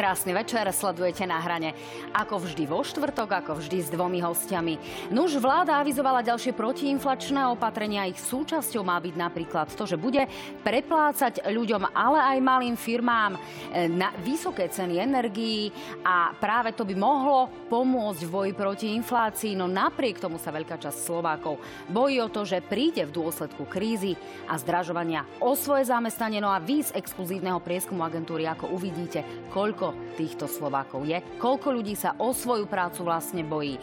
Krásny večer, sledujete na hrane. Ako vždy vo štvrtok, ako vždy s dvomi hostiami. Nuž vláda avizovala ďalšie protiinflačné opatrenia. Ich súčasťou má byť napríklad to, že bude preplácať ľuďom, ale aj malým firmám e, na vysoké ceny energií a práve to by mohlo pomôcť v boji proti inflácii. No napriek tomu sa veľká časť Slovákov bojí o to, že príde v dôsledku krízy a zdražovania o svoje zamestnanie. No a vy z exkluzívneho prieskumu agentúry, ako uvidíte, koľko týchto Slovákov je, koľko ľudí sa o svoju prácu vlastne bojí.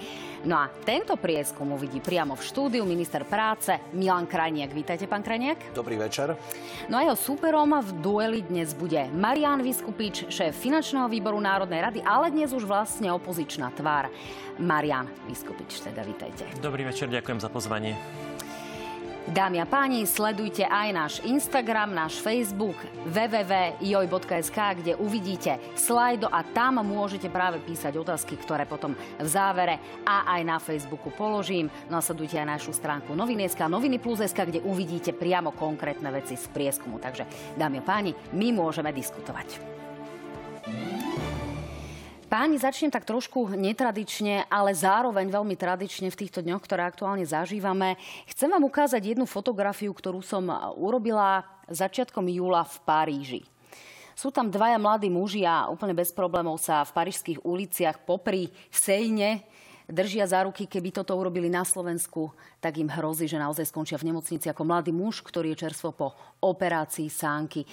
No a tento prieskum uvidí priamo v štúdiu minister práce Milan Krajniak. Vítajte, pán Krajniak. Dobrý večer. No a jeho súperom v dueli dnes bude Marian Vyskupič, šéf finančného výboru Národnej rady, ale dnes už vlastne opozičná tvár. Marian Vyskupič, teda vítajte. Dobrý večer, ďakujem za pozvanie. Dámy a páni, sledujte aj náš Instagram, náš Facebook www.joj.sk, kde uvidíte slajdo a tam môžete práve písať otázky, ktoré potom v závere a aj na Facebooku položím. Nasledujte aj našu stránku Noviny.sk, Noviny Plus.sk, kde uvidíte priamo konkrétne veci z prieskumu. Takže, dámy a páni, my môžeme diskutovať. Páni, začnem tak trošku netradične, ale zároveň veľmi tradične v týchto dňoch, ktoré aktuálne zažívame. Chcem vám ukázať jednu fotografiu, ktorú som urobila začiatkom júla v Paríži. Sú tam dvaja mladí muži a úplne bez problémov sa v parížských uliciach popri Sejne držia za ruky. Keby toto urobili na Slovensku, tak im hrozí, že naozaj skončia v nemocnici ako mladý muž, ktorý je čerstvo po operácii sánky.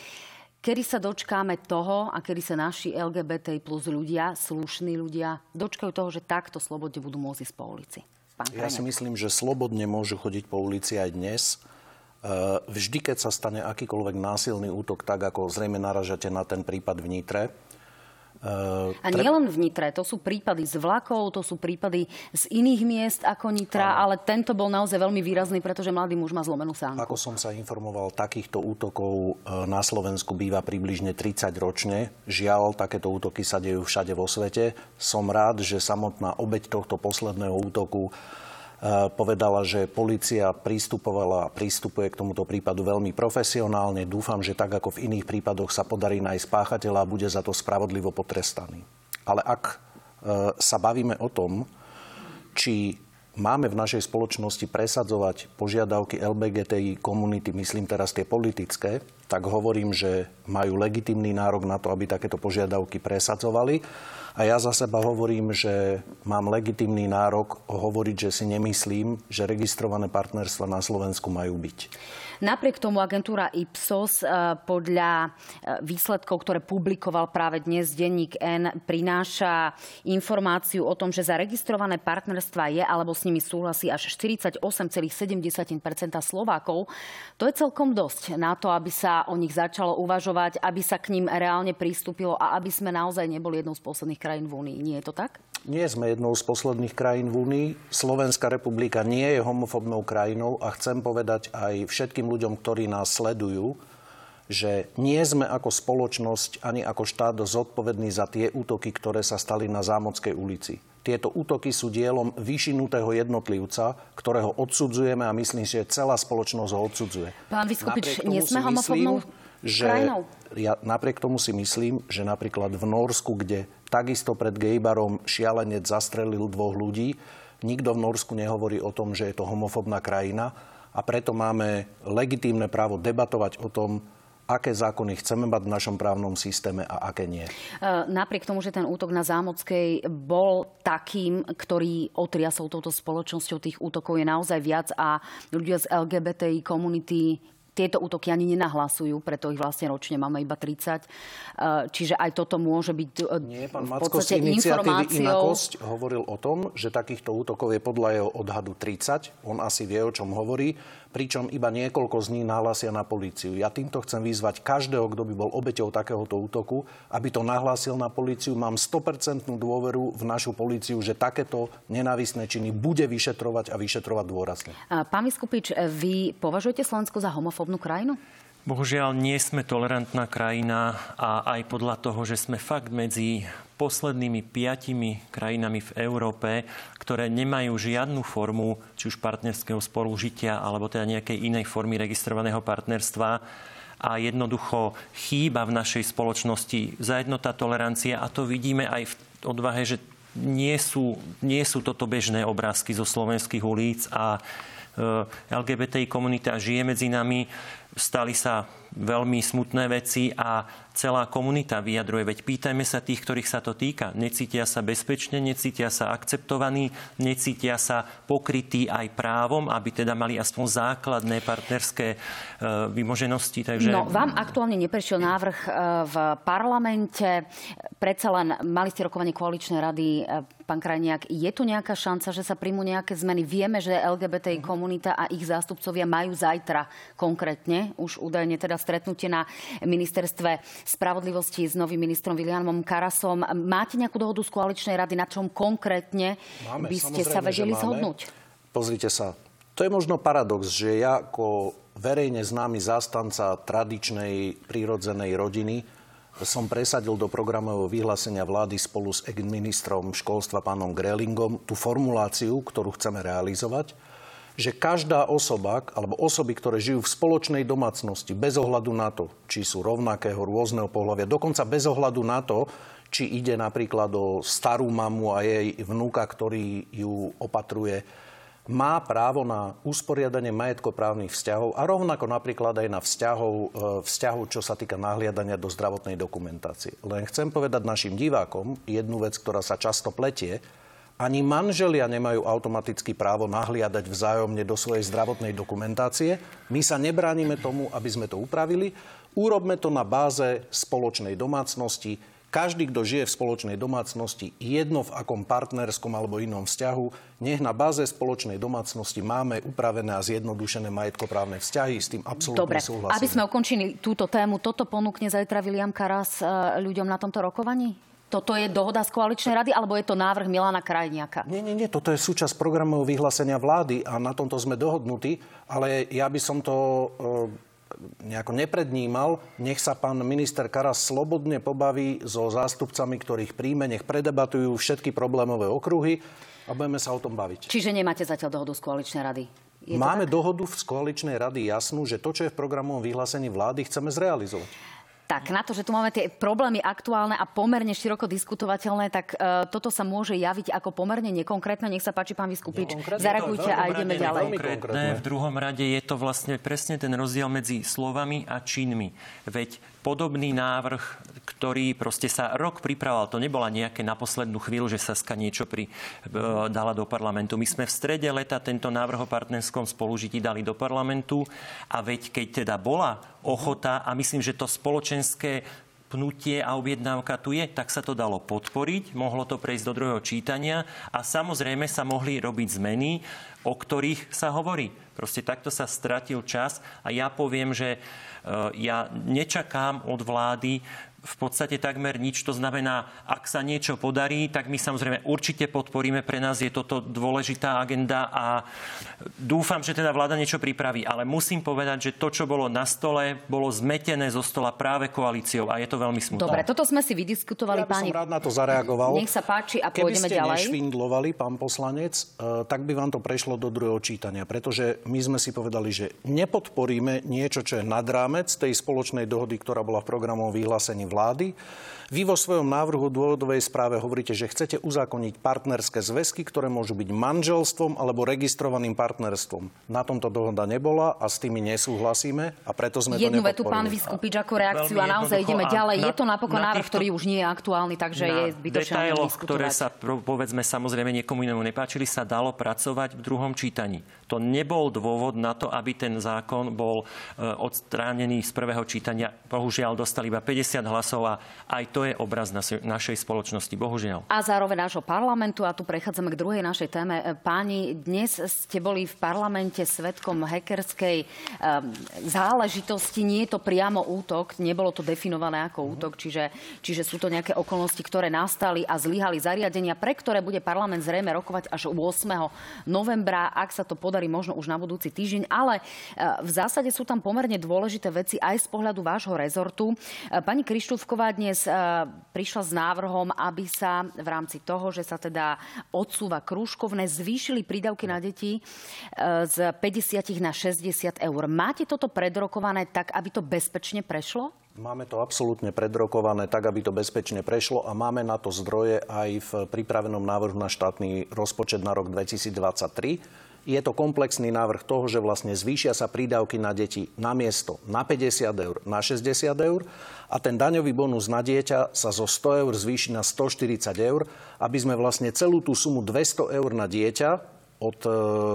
Kedy sa dočkáme toho a kedy sa naši LGBT plus ľudia, slušní ľudia, dočkajú toho, že takto slobodne budú môcť ísť po ulici? Pán ja si myslím, že slobodne môžu chodiť po ulici aj dnes. E, vždy, keď sa stane akýkoľvek násilný útok, tak ako zrejme naražate na ten prípad v Nitre, a nie len v Nitre, to sú prípady z vlakov, to sú prípady z iných miest ako Nitra, ale tento bol naozaj veľmi výrazný, pretože mladý muž má zlomenú sánku. Ako som sa informoval, takýchto útokov e, na Slovensku býva približne 30 ročne. Žiaľ, takéto útoky sa dejú všade vo svete. Som rád, že samotná obeď tohto posledného útoku povedala, že policia pristupovala a pristupuje k tomuto prípadu veľmi profesionálne. Dúfam, že tak ako v iných prípadoch sa podarí nájsť páchateľa a bude za to spravodlivo potrestaný. Ale ak eh, sa bavíme o tom, či máme v našej spoločnosti presadzovať požiadavky LBGTI komunity, myslím teraz tie politické, tak hovorím, že majú legitimný nárok na to, aby takéto požiadavky presadzovali. A ja za seba hovorím, že mám legitimný nárok hovoriť, že si nemyslím, že registrované partnerstva na Slovensku majú byť. Napriek tomu agentúra Ipsos eh, podľa eh, výsledkov, ktoré publikoval práve dnes denník N, prináša informáciu o tom, že zaregistrované partnerstva je alebo s nimi súhlasí až 48,7% Slovákov. To je celkom dosť na to, aby sa o nich začalo uvažovať, aby sa k ním reálne pristúpilo a aby sme naozaj neboli jednou z posledných krajín v Únii. Nie je to tak? Nie sme jednou z posledných krajín v Únii. Slovenská republika nie je homofobnou krajinou a chcem povedať aj všetkým ľuďom, ktorí nás sledujú, že nie sme ako spoločnosť ani ako štát zodpovední za tie útoky, ktoré sa stali na Zámodskej ulici. Tieto útoky sú dielom vyšinutého jednotlivca, ktorého odsudzujeme a myslím, že celá spoločnosť ho odsudzuje. Pán Vyskupič, nie sme homofobnou že krajinou? Ja napriek tomu si myslím, že napríklad v Norsku, kde takisto pred gejbarom šialenec zastrelil dvoch ľudí, nikto v Norsku nehovorí o tom, že je to homofobná krajina a preto máme legitímne právo debatovať o tom, aké zákony chceme mať v našom právnom systéme a aké nie. E, napriek tomu, že ten útok na Zámockej bol takým, ktorý otriasol touto spoločnosťou, tých útokov je naozaj viac a ľudia z LGBTI komunity tieto útoky ani nenahlasujú, preto ich vlastne ročne máme iba 30. E, čiže aj toto môže byť e, Nie, pán v podstate iniciatívy Inakosť hovoril o tom, že takýchto útokov je podľa jeho odhadu 30. On asi vie, o čom hovorí pričom iba niekoľko z nich nahlásia na políciu. Ja týmto chcem vyzvať každého, kto by bol obeťou takéhoto útoku, aby to nahlásil na políciu. Mám 100% dôveru v našu políciu, že takéto nenávisné činy bude vyšetrovať a vyšetrovať dôrazne. Pán Vyskupič, vy považujete Slovensko za homofóbnu krajinu? Bohužiaľ nie sme tolerantná krajina a aj podľa toho, že sme fakt medzi poslednými piatimi krajinami v Európe, ktoré nemajú žiadnu formu či už partnerského spolužitia alebo teda nejakej inej formy registrovaného partnerstva. a jednoducho chýba v našej spoločnosti zajednotá tolerancia a to vidíme aj v odvahe, že nie sú, nie sú toto bežné obrázky zo slovenských ulic a e, LGBTI komunita žije medzi nami. Stali sa veľmi smutné veci a celá komunita vyjadruje. Veď pýtajme sa tých, ktorých sa to týka. Necítia sa bezpečne, necítia sa akceptovaní, necítia sa pokrytí aj právom, aby teda mali aspoň základné partnerské e, vymoženosti. Takže... No, vám aktuálne neprešiel návrh e, v parlamente. Predsa len mali ste rokovanie koaličnej rady e, pán Krajniak, je tu nejaká šanca, že sa príjmu nejaké zmeny? Vieme, že LGBTI komunita a ich zástupcovia majú zajtra konkrétne už údajne teda stretnutie na ministerstve spravodlivosti s novým ministrom Vilianom Karasom. Máte nejakú dohodu z koaličnej rady, na čom konkrétne máme, by ste sa vedeli zhodnúť? Pozrite sa, to je možno paradox, že ja ako verejne známy zástanca tradičnej prírodzenej rodiny som presadil do programového vyhlásenia vlády spolu s ministrom školstva pánom Grelingom tú formuláciu, ktorú chceme realizovať že každá osoba alebo osoby, ktoré žijú v spoločnej domácnosti bez ohľadu na to, či sú rovnakého, rôzneho pohľavia, dokonca bez ohľadu na to, či ide napríklad o starú mamu a jej vnúka, ktorý ju opatruje, má právo na usporiadanie majetkoprávnych vzťahov a rovnako napríklad aj na vzťahov, e, vzťahov, čo sa týka nahliadania do zdravotnej dokumentácie. Len chcem povedať našim divákom jednu vec, ktorá sa často pletie, ani manželia nemajú automaticky právo nahliadať vzájomne do svojej zdravotnej dokumentácie. My sa nebránime tomu, aby sme to upravili. Urobme to na báze spoločnej domácnosti. Každý, kto žije v spoločnej domácnosti, jedno v akom partnerskom alebo inom vzťahu, nech na báze spoločnej domácnosti máme upravené a zjednodušené majetkoprávne vzťahy. S tým absolútne Dobre, súhlasím. aby sme ukončili túto tému, toto ponúkne zajtra William Karas eh, ľuďom na tomto rokovaní? Toto je dohoda z koaličnej rady, alebo je to návrh Milana Krajniaka? Nie, nie, nie, toto je súčasť programov vyhlásenia vlády a na tomto sme dohodnutí, ale ja by som to e, nejako neprednímal. Nech sa pán minister Karas slobodne pobaví so zástupcami, ktorých príjme, nech predebatujú všetky problémové okruhy a budeme sa o tom baviť. Čiže nemáte zatiaľ dohodu z koaličnej rady? Je Máme dohodu z koaličnej rady jasnú, že to, čo je v programovom vyhlásení vlády, chceme zrealizovať. Tak na to, že tu máme tie problémy aktuálne a pomerne široko diskutovateľné, tak uh, toto sa môže javiť ako pomerne nekonkrétne. Nech sa páči, pán Vyskupič, zareagujte a ideme ďalej. Konkrétne. V druhom rade je to vlastne presne ten rozdiel medzi slovami a činmi. Veď podobný návrh, ktorý proste sa rok pripravoval. To nebola nejaké na poslednú chvíľu, že Saska niečo pri, e, dala do parlamentu. My sme v strede leta tento návrh o partnerskom spolužití dali do parlamentu a veď keď teda bola ochota a myslím, že to spoločenské pnutie a objednávka tu je, tak sa to dalo podporiť, mohlo to prejsť do druhého čítania a samozrejme sa mohli robiť zmeny, o ktorých sa hovorí. Proste takto sa stratil čas a ja poviem, že Eh, ja nečakám od vlády v podstate takmer nič. To znamená, ak sa niečo podarí, tak my samozrejme určite podporíme. Pre nás je toto dôležitá agenda a dúfam, že teda vláda niečo pripraví. Ale musím povedať, že to, čo bolo na stole, bolo zmetené zo stola práve koalíciou a je to veľmi smutné. Dobre, toto sme si vydiskutovali, ja páni. som rád na to zareagoval. Nech sa páči a Keby pôjdeme ste ďalej. nešvindlovali, pán poslanec, eh, tak by vám to prešlo do druhého čítania, pretože my sme si povedali, že nepodporíme niečo, čo je nad rámec tej spoločnej dohody, ktorá bola v programovom vyhlásení vlády. Vy vo svojom návrhu dôvodovej správe hovoríte, že chcete uzákoniť partnerské zväzky, ktoré môžu byť manželstvom alebo registrovaným partnerstvom. Na tomto dohoda nebola a s tými nesúhlasíme a preto sme Jednu to vetu pán Vyskupič ako reakciu a naozaj ideme ďalej. Na, je to napokon na návrh, ktorý už nie je aktuálny, takže je zbytočné detailoch, ktoré sa povedzme samozrejme niekomu inému nepáčili, sa dalo pracovať v druhom čítaní. To nebol dôvod na to, aby ten zákon bol e, odstránený z prvého čítania. Bohužiaľ dostali iba 50 hlasov a aj to je obraz našej spoločnosti, bohužiaľ. A zároveň nášho parlamentu, a tu prechádzame k druhej našej téme. E, páni, dnes ste boli v parlamente svetkom hackerskej um, záležitosti. Nie je to priamo útok, nebolo to definované ako útok, čiže, čiže sú to nejaké okolnosti, ktoré nastali a zlyhali zariadenia, pre ktoré bude parlament zrejme rokovať až 8. novembra, ak sa to podarí možno už na budúci týždeň. Ale uh, v zásade sú tam pomerne dôležité veci aj z pohľadu vášho rezortu. Uh, pani Krištúfková dnes uh, prišla s návrhom, aby sa v rámci toho, že sa teda odsúva krúžkovné, zvýšili prídavky na deti z 50 na 60 eur. Máte toto predrokované tak, aby to bezpečne prešlo? Máme to absolútne predrokované tak, aby to bezpečne prešlo a máme na to zdroje aj v pripravenom návrhu na štátny rozpočet na rok 2023. Je to komplexný návrh toho, že vlastne zvýšia sa prídavky na deti na miesto na 50 eur, na 60 eur a ten daňový bonus na dieťa sa zo 100 eur zvýši na 140 eur, aby sme vlastne celú tú sumu 200 eur na dieťa od e,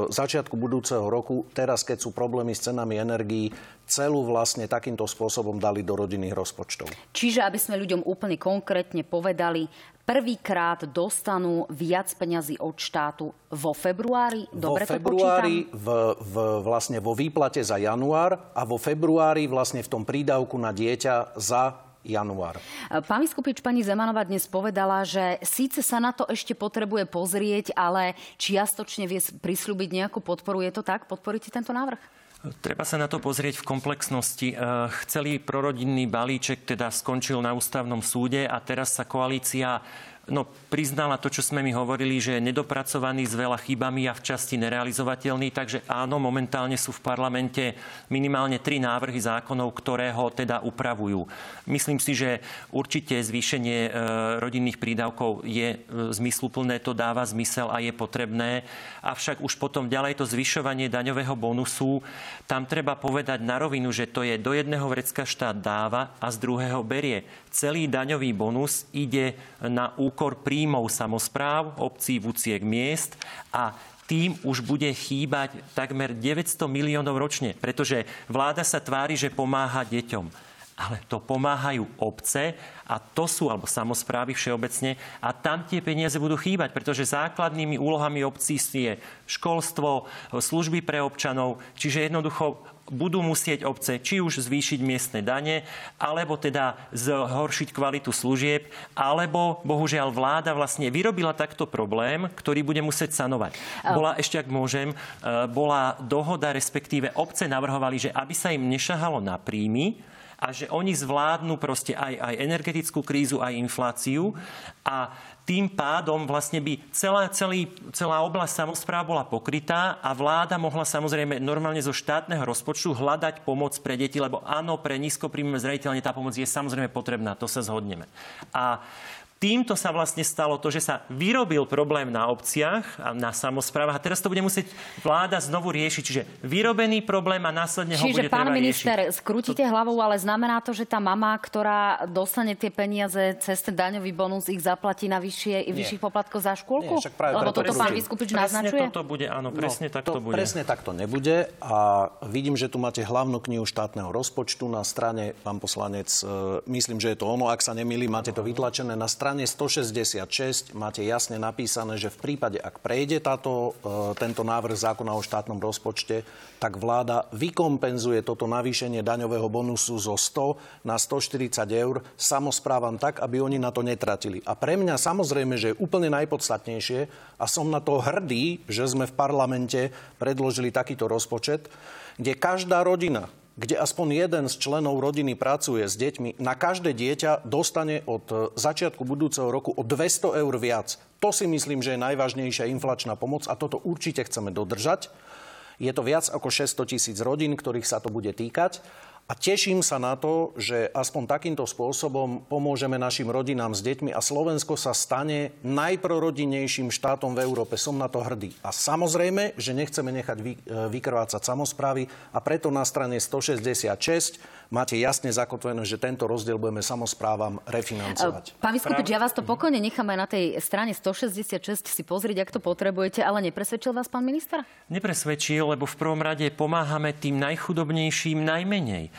začiatku budúceho roku, teraz keď sú problémy s cenami energií, celú vlastne takýmto spôsobom dali do rodinných rozpočtov. Čiže aby sme ľuďom úplne konkrétne povedali, prvýkrát dostanú viac peňazí od štátu vo februári? Dobre vo februári, v, v, vlastne vo výplate za január a vo februári vlastne v tom prídavku na dieťa za január. Pán Vyskupič, pani Zemanová dnes povedala, že síce sa na to ešte potrebuje pozrieť, ale čiastočne vie prislúbiť nejakú podporu. Je to tak? Podporíte tento návrh? Treba sa na to pozrieť v komplexnosti. Chceli prorodinný balíček teda skončil na ústavnom súde a teraz sa koalícia no, priznala to, čo sme mi hovorili, že je nedopracovaný s veľa chybami a v časti nerealizovateľný. Takže áno, momentálne sú v parlamente minimálne tri návrhy zákonov, ktoré ho teda upravujú. Myslím si, že určite zvýšenie e, rodinných prídavkov je e, zmysluplné, to dáva zmysel a je potrebné. Avšak už potom ďalej to zvyšovanie daňového bonusu, tam treba povedať na rovinu, že to je do jedného vrecka štát dáva a z druhého berie. Celý daňový bonus ide na úkor úkor príjmov samozpráv, obcí, vúciek, miest a tým už bude chýbať takmer 900 miliónov ročne, pretože vláda sa tvári, že pomáha deťom. Ale to pomáhajú obce a to sú, alebo samozprávy všeobecne, a tam tie peniaze budú chýbať, pretože základnými úlohami obcí je školstvo, služby pre občanov, čiže jednoducho budú musieť obce či už zvýšiť miestne dane, alebo teda zhoršiť kvalitu služieb, alebo bohužiaľ vláda vlastne vyrobila takto problém, ktorý bude musieť sanovať. Bola ešte, ak môžem, e, bola dohoda, respektíve obce navrhovali, že aby sa im nešahalo na príjmy, a že oni zvládnu proste aj, aj energetickú krízu, aj infláciu a tým pádom vlastne by celá, celý, celá oblasť samozpráv bola pokrytá a vláda mohla samozrejme normálne zo štátneho rozpočtu hľadať pomoc pre deti, lebo áno, pre nízkopríjmové zraniteľne tá pomoc je samozrejme potrebná, to sa zhodneme. A Týmto sa vlastne stalo to, že sa vyrobil problém na obciach a na samozprávach a teraz to bude musieť vláda znovu riešiť. Čiže vyrobený problém a následne Čiže, ho bude pán treba minister, riešiť. skrútite to... hlavou, ale znamená to, že tá mama, ktorá dostane tie peniaze cez ten daňový bonus, ich zaplatí na vyššie, vyšších poplatkov za škôlku? Nie, však práve Lebo toto pán Vyskupič naznačuje? toto bude, áno, presne no, tak to, to bude. Presne tak to nebude a vidím, že tu máte hlavnú knihu štátneho rozpočtu na strane, pán poslanec, e, myslím, že je to ono, ak sa nemýli, máte to vytlačené na strane 160 96 máte jasne napísané, že v prípade, ak prejde táto, e, tento návrh zákona o štátnom rozpočte, tak vláda vykompenzuje toto navýšenie daňového bonusu zo 100 na 140 eur samozprávam tak, aby oni na to netratili. A pre mňa samozrejme, že je úplne najpodstatnejšie a som na to hrdý, že sme v parlamente predložili takýto rozpočet, kde každá rodina kde aspoň jeden z členov rodiny pracuje s deťmi, na každé dieťa dostane od e, začiatku budúceho roku o 200 eur viac. To si myslím, že je najvážnejšia inflačná pomoc a toto určite chceme dodržať. Je to viac ako 600 tisíc rodín, ktorých sa to bude týkať. A teším sa na to, že aspoň takýmto spôsobom pomôžeme našim rodinám s deťmi a Slovensko sa stane najprorodinnejším štátom v Európe. Som na to hrdý. A samozrejme, že nechceme nechať vy, e, vykrvácať samozprávy a preto na strane 166 máte jasne zakotvené, že tento rozdiel budeme samozprávam refinancovať. Pán Vyskupič, ja vás to pokojne nechám aj na tej strane 166 si pozrieť, ak to potrebujete, ale nepresvedčil vás pán minister? Nepresvedčil, lebo v prvom rade pomáhame tým najchudobnejším najmenej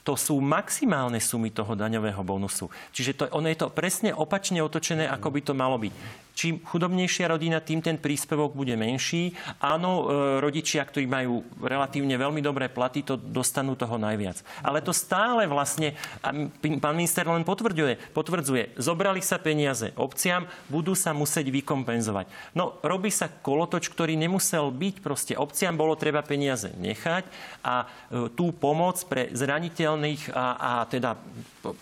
to sú maximálne sumy toho daňového bonusu. Čiže to, ono je to presne opačne otočené, ako by to malo byť. Čím chudobnejšia rodina, tým ten príspevok bude menší. Áno, e, rodičia, ktorí majú relatívne veľmi dobré platy, to dostanú toho najviac. Ale to stále vlastne, a pán minister len potvrdzuje, potvrdzuje, zobrali sa peniaze obciam, budú sa musieť vykompenzovať. No, robí sa kolotoč, ktorý nemusel byť. Proste obciam bolo treba peniaze nechať a e, tú pomoc pre zraniteľ zraniteľných a, a teda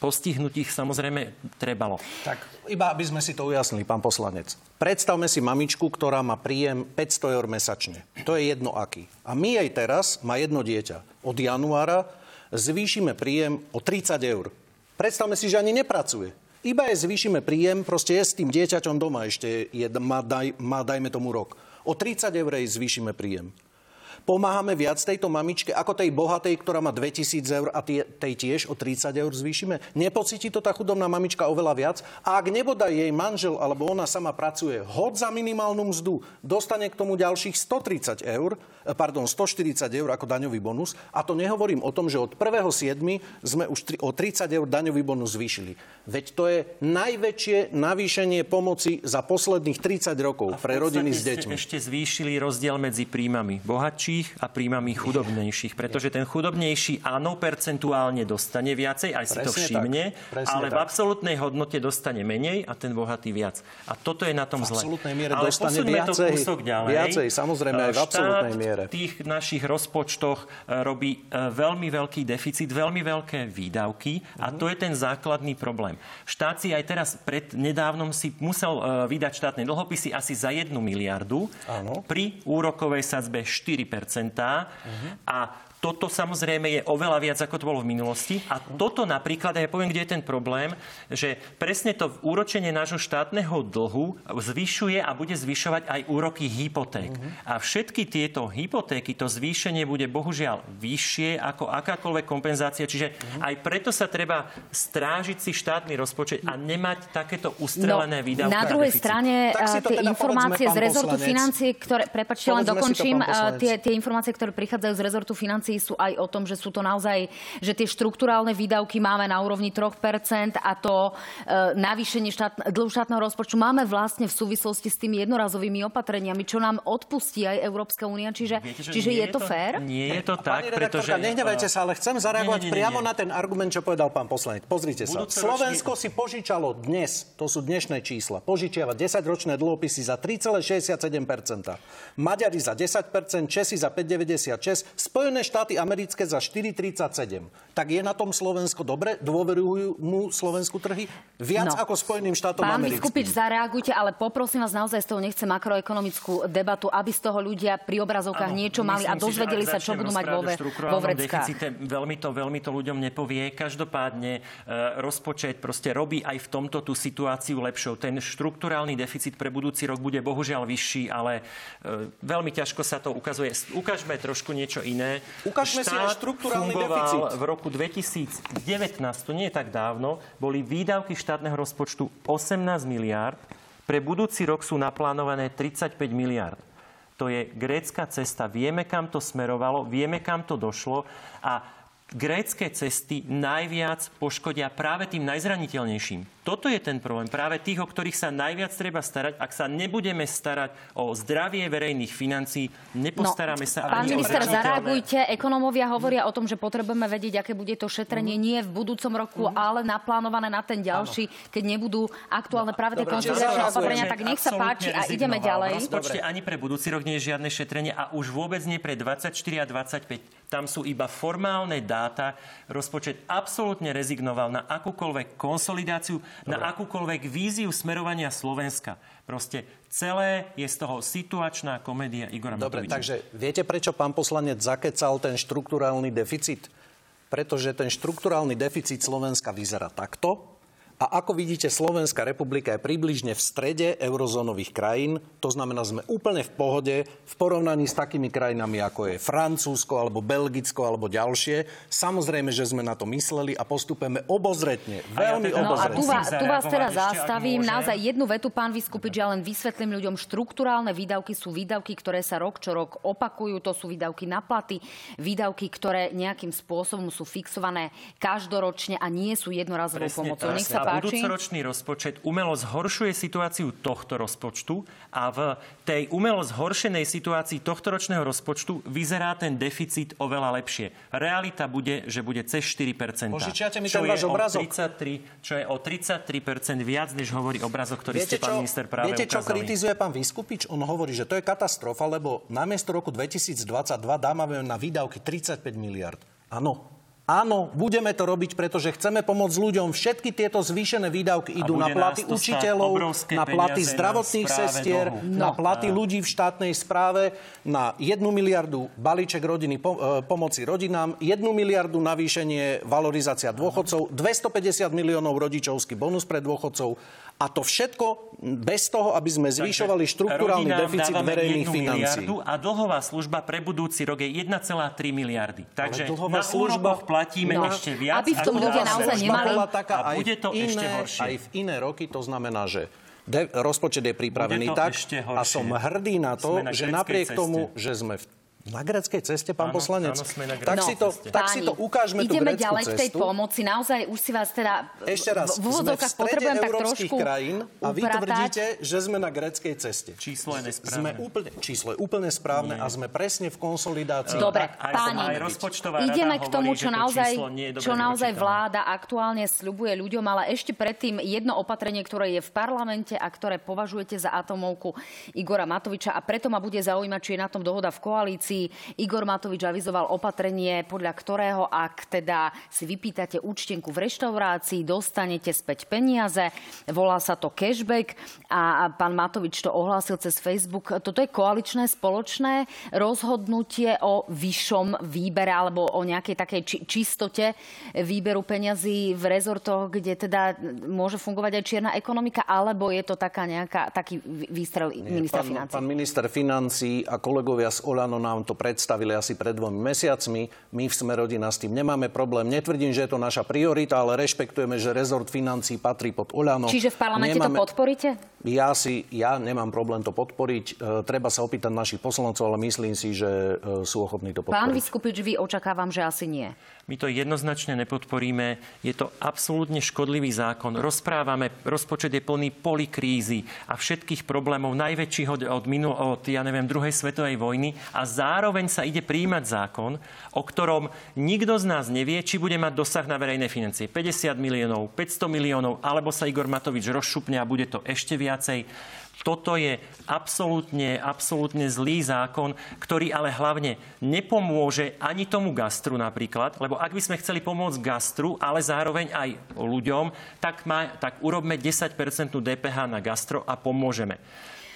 postihnutých samozrejme trebalo. Tak iba aby sme si to ujasnili, pán poslanec. Predstavme si mamičku, ktorá má príjem 500 eur mesačne. To je jedno aký. A my jej teraz má jedno dieťa. Od januára zvýšime príjem o 30 eur. Predstavme si, že ani nepracuje. Iba je zvýšime príjem, proste je s tým dieťaťom doma ešte, je, má, daj, má dajme tomu rok. O 30 eur jej zvýšime príjem pomáhame viac tejto mamičke ako tej bohatej, ktorá má 2000 eur a tie, tej tiež o 30 eur zvýšime? Nepocíti to tá chudobná mamička oveľa viac? A ak nebodaj jej manžel alebo ona sama pracuje hod za minimálnu mzdu, dostane k tomu ďalších 130 eur, eh, pardon, 140 eur ako daňový bonus. A to nehovorím o tom, že od 1.7. sme už o 30 eur daňový bonus zvýšili. Veď to je najväčšie navýšenie pomoci za posledných 30 rokov pre rodiny s deťmi. Ešte zvýšili rozdiel medzi príjmami bohatší bohatších a príjmami chudobnejších. Pretože ten chudobnejší áno, percentuálne dostane viacej, aj si Presne to všimne, ale tak. v absolútnej hodnote dostane menej a ten bohatý viac. A toto je na tom zle. V absolútnej miere ale dostane viacej, to ďalej. viacej, samozrejme aj v absolútnej miere. v tých našich rozpočtoch e, robí e, veľmi veľký deficit, veľmi veľké výdavky a to je ten základný problém. Štát si aj teraz pred nedávnom si musel e, vydať štátne dlhopisy asi za jednu miliardu Áno. pri úrokovej sadzbe 4 Uh-huh. A toto samozrejme je oveľa viac, ako to bolo v minulosti. A toto napríklad, a ja poviem, kde je ten problém, že presne to úročenie nášho štátneho dlhu zvyšuje a bude zvyšovať aj úroky hypoték. Uh-huh. A všetky tieto hypotéky, to zvýšenie bude bohužiaľ vyššie ako akákoľvek kompenzácia. Čiže uh-huh. aj preto sa treba strážiť si štátny rozpočet a nemať takéto ustrelené no, výdavky. Na druhej strane tie teda informácie z rezortu financií, ktoré, prepačte, len dokončím, tie, tie informácie, ktoré prichádzajú z rezortu financií, sú aj o tom, že sú to naozaj, že tie štruktúrálne výdavky máme na úrovni 3% a to e, navýšenie štát, dlhu štátneho rozpočtu máme vlastne v súvislosti s tými jednorazovými opatreniami, čo nám odpustí aj Európska únia. Čiže, Viete, čiže je, je to fér? Nie je to tak, pretože... Nehnevajte sa, ale chcem zareagovať nie, nie, nie, priamo nie. na ten argument, čo povedal pán poslanec. Pozrite sa. Slovensko si požičalo dnes, to sú dnešné čísla, požičiava 10-ročné dlhopisy za 3,67%. Maďari za 10%, Česi za 5,96%, Spojené štáty štáty americké za 4,37. Tak je na tom Slovensko dobre? Dôverujú mu Slovensku trhy? Viac no. ako Spojeným štátom Pán americkým. Pán Vyskupič, zareagujte, ale poprosím vás naozaj z toho nechce makroekonomickú debatu, aby z toho ľudia pri obrazovkách ano, niečo mali a dozvedeli si, sa, čo budú mať vo, vo vreckách. Deficite, veľmi, to, veľmi to ľuďom nepovie. Každopádne e, rozpočet proste robí aj v tomto tú situáciu lepšou. Ten štruktúrálny deficit pre budúci rok bude bohužiaľ vyšší, ale e, veľmi ťažko sa to ukazuje. Ukážme trošku niečo iné. Ukážme si aj štruktúrálny deficit. v roku 2019, to nie je tak dávno, boli výdavky štátneho rozpočtu 18 miliárd. Pre budúci rok sú naplánované 35 miliárd. To je grécka cesta. Vieme, kam to smerovalo, vieme, kam to došlo a grécké cesty najviac poškodia práve tým najzraniteľnejším. Toto je ten problém. Práve tých, o ktorých sa najviac treba starať. Ak sa nebudeme starať o zdravie verejných financií, nepostaráme no, sa Pán minister, zareagujte. Ekonomovia hovoria o tom, že potrebujeme vedieť, aké bude to šetrenie mm. nie v budúcom roku, mm. ale naplánované na ten ďalší, ano. keď nebudú aktuálne práve tie konsolidačné opatrenia. Tak nech sa páči a ideme ďalej. Rozpočte ani pre budúci rok nie je žiadne šetrenie a už vôbec nie pre 24 a 25. Tam sú iba formálne dáta. Rozpočet absolútne rezignoval na akúkoľvek konsolidáciu Dobre. na akúkoľvek víziu smerovania Slovenska. Proste celé je z toho situačná komédia Igora Dobre, Matoviča. takže viete, prečo pán poslanec zakecal ten štruktúrálny deficit? Pretože ten štruktúrálny deficit Slovenska vyzerá takto, a ako vidíte, Slovenská republika je približne v strede eurozónových krajín. To znamená, sme úplne v pohode v porovnaní s takými krajinami, ako je Francúzsko, alebo Belgicko, alebo ďalšie. Samozrejme, že sme na to mysleli a postupujeme obozretne. Veľmi teda, obozretne. No a tu vás, tu vás teraz zastavím. Naozaj jednu vetu, pán Vyskupič, ja len vysvetlím ľuďom. Štruktúrálne výdavky sú výdavky, ktoré sa rok čo rok opakujú. To sú výdavky na platy, výdavky, ktoré nejakým spôsobom sú fixované každoročne a nie sú jednorazovou pomocou. Nech sa páči. budúcoročný rozpočet umelo zhoršuje situáciu tohto rozpočtu a v tej umelo zhoršenej situácii tohto ročného rozpočtu vyzerá ten deficit oveľa lepšie. Realita bude, že bude cez 4%. Požičiate mi ten váš obrazok? 33, čo je o 33% viac, než hovorí obrazok, ktorý viete, ste, pán minister, práve Viete, čo kritizuje pán Vyskupič? On hovorí, že to je katastrofa, lebo namiesto roku 2022 dávame na výdavky 35 miliard. Áno, Áno, budeme to robiť, pretože chceme pomôcť ľuďom. Všetky tieto zvýšené výdavky idú na platy učiteľov, na platy zdravotných sestier, no. na platy ľudí v štátnej správe, na jednu miliardu balíček rodiny e, pomoci rodinám, jednu miliardu navýšenie valorizácia dôchodcov, 250 miliónov rodičovský bonus pre dôchodcov a to všetko bez toho, aby sme zvyšovali štruktúrálny deficit verejných financií. A dlhová služba pre budúci rok je 1,3 miliardy. Takže na služba... platíme no, ešte viac. Aby v tom ľudia naozaj nemali... Taká, a bude to iné, ešte horšie. Aj v iné roky to znamená, že de- rozpočet je pripravený tak a som hrdý na to, na že napriek ceste. tomu, že sme v na greckej ceste, pán áno, poslanec? Áno, sme na tak, no, si to, ceste. tak si to ukážeme ideme tú ďalej cestu. v tej pomoci. Naozaj už si vás teda Ešte raz, v úvodzovkách potrebujem tak trošku krajín a vy tvrdíte, že sme na greckej ceste. Číslo je nesprávne. Sme úplne, číslo je úplne správne Nie. a sme presne v konsolidácii. Dobre, tak, páni, aj ideme k tomu, čo naozaj, čo naozaj vláda aktuálne sľubuje ľuďom, ale ešte predtým jedno opatrenie, ktoré je v parlamente a ktoré považujete za atomovku Igora Matoviča a preto ma bude zaujímať, či je na tom dohoda v koalícii. Igor Matovič avizoval opatrenie, podľa ktorého, ak teda si vypýtate účtenku v reštaurácii, dostanete späť peniaze. Volá sa to cashback a pán Matovič to ohlásil cez Facebook. Toto je koaličné spoločné rozhodnutie o vyššom výbere alebo o nejakej takej či- čistote výberu peňazí v rezortoch, kde teda môže fungovať aj čierna ekonomika, alebo je to taká nejaká, taký výstrel ministra financí? Pán minister financí a kolegovia z Olano nám to predstavili asi asi pred dvomi mesiacmi. My v Sme rodina s tým nemáme problém. Netvrdím, že je to naša priorita, ale rešpektujeme, že rezort financí patrí pod Oľano. Čiže v parlamente nemáme... to podporíte? Ja si, ja nemám problém to podporiť. E, treba sa opýtať našich poslancov, ale myslím si, že e, sú ochotní to podporiť. Pán Vyskupič, vy očakávam, že asi nie. My to jednoznačne nepodporíme. Je to absolútne škodlivý zákon. Rozprávame, rozpočet je plný polikrízy a všetkých problémov najväčších od, od, minul, od ja neviem, druhej svetovej vojny a zároveň sa ide príjmať zákon, o ktorom nikto z nás nevie, či bude mať dosah na verejné financie. 50 miliónov, 500 miliónov, alebo sa Igor Matovič rozšupne a bude to ešte viacej. Toto je absolútne, absolútne zlý zákon, ktorý ale hlavne nepomôže ani tomu gastru napríklad, lebo ak by sme chceli pomôcť gastru, ale zároveň aj ľuďom, tak, má, tak urobme 10% DPH na gastro a pomôžeme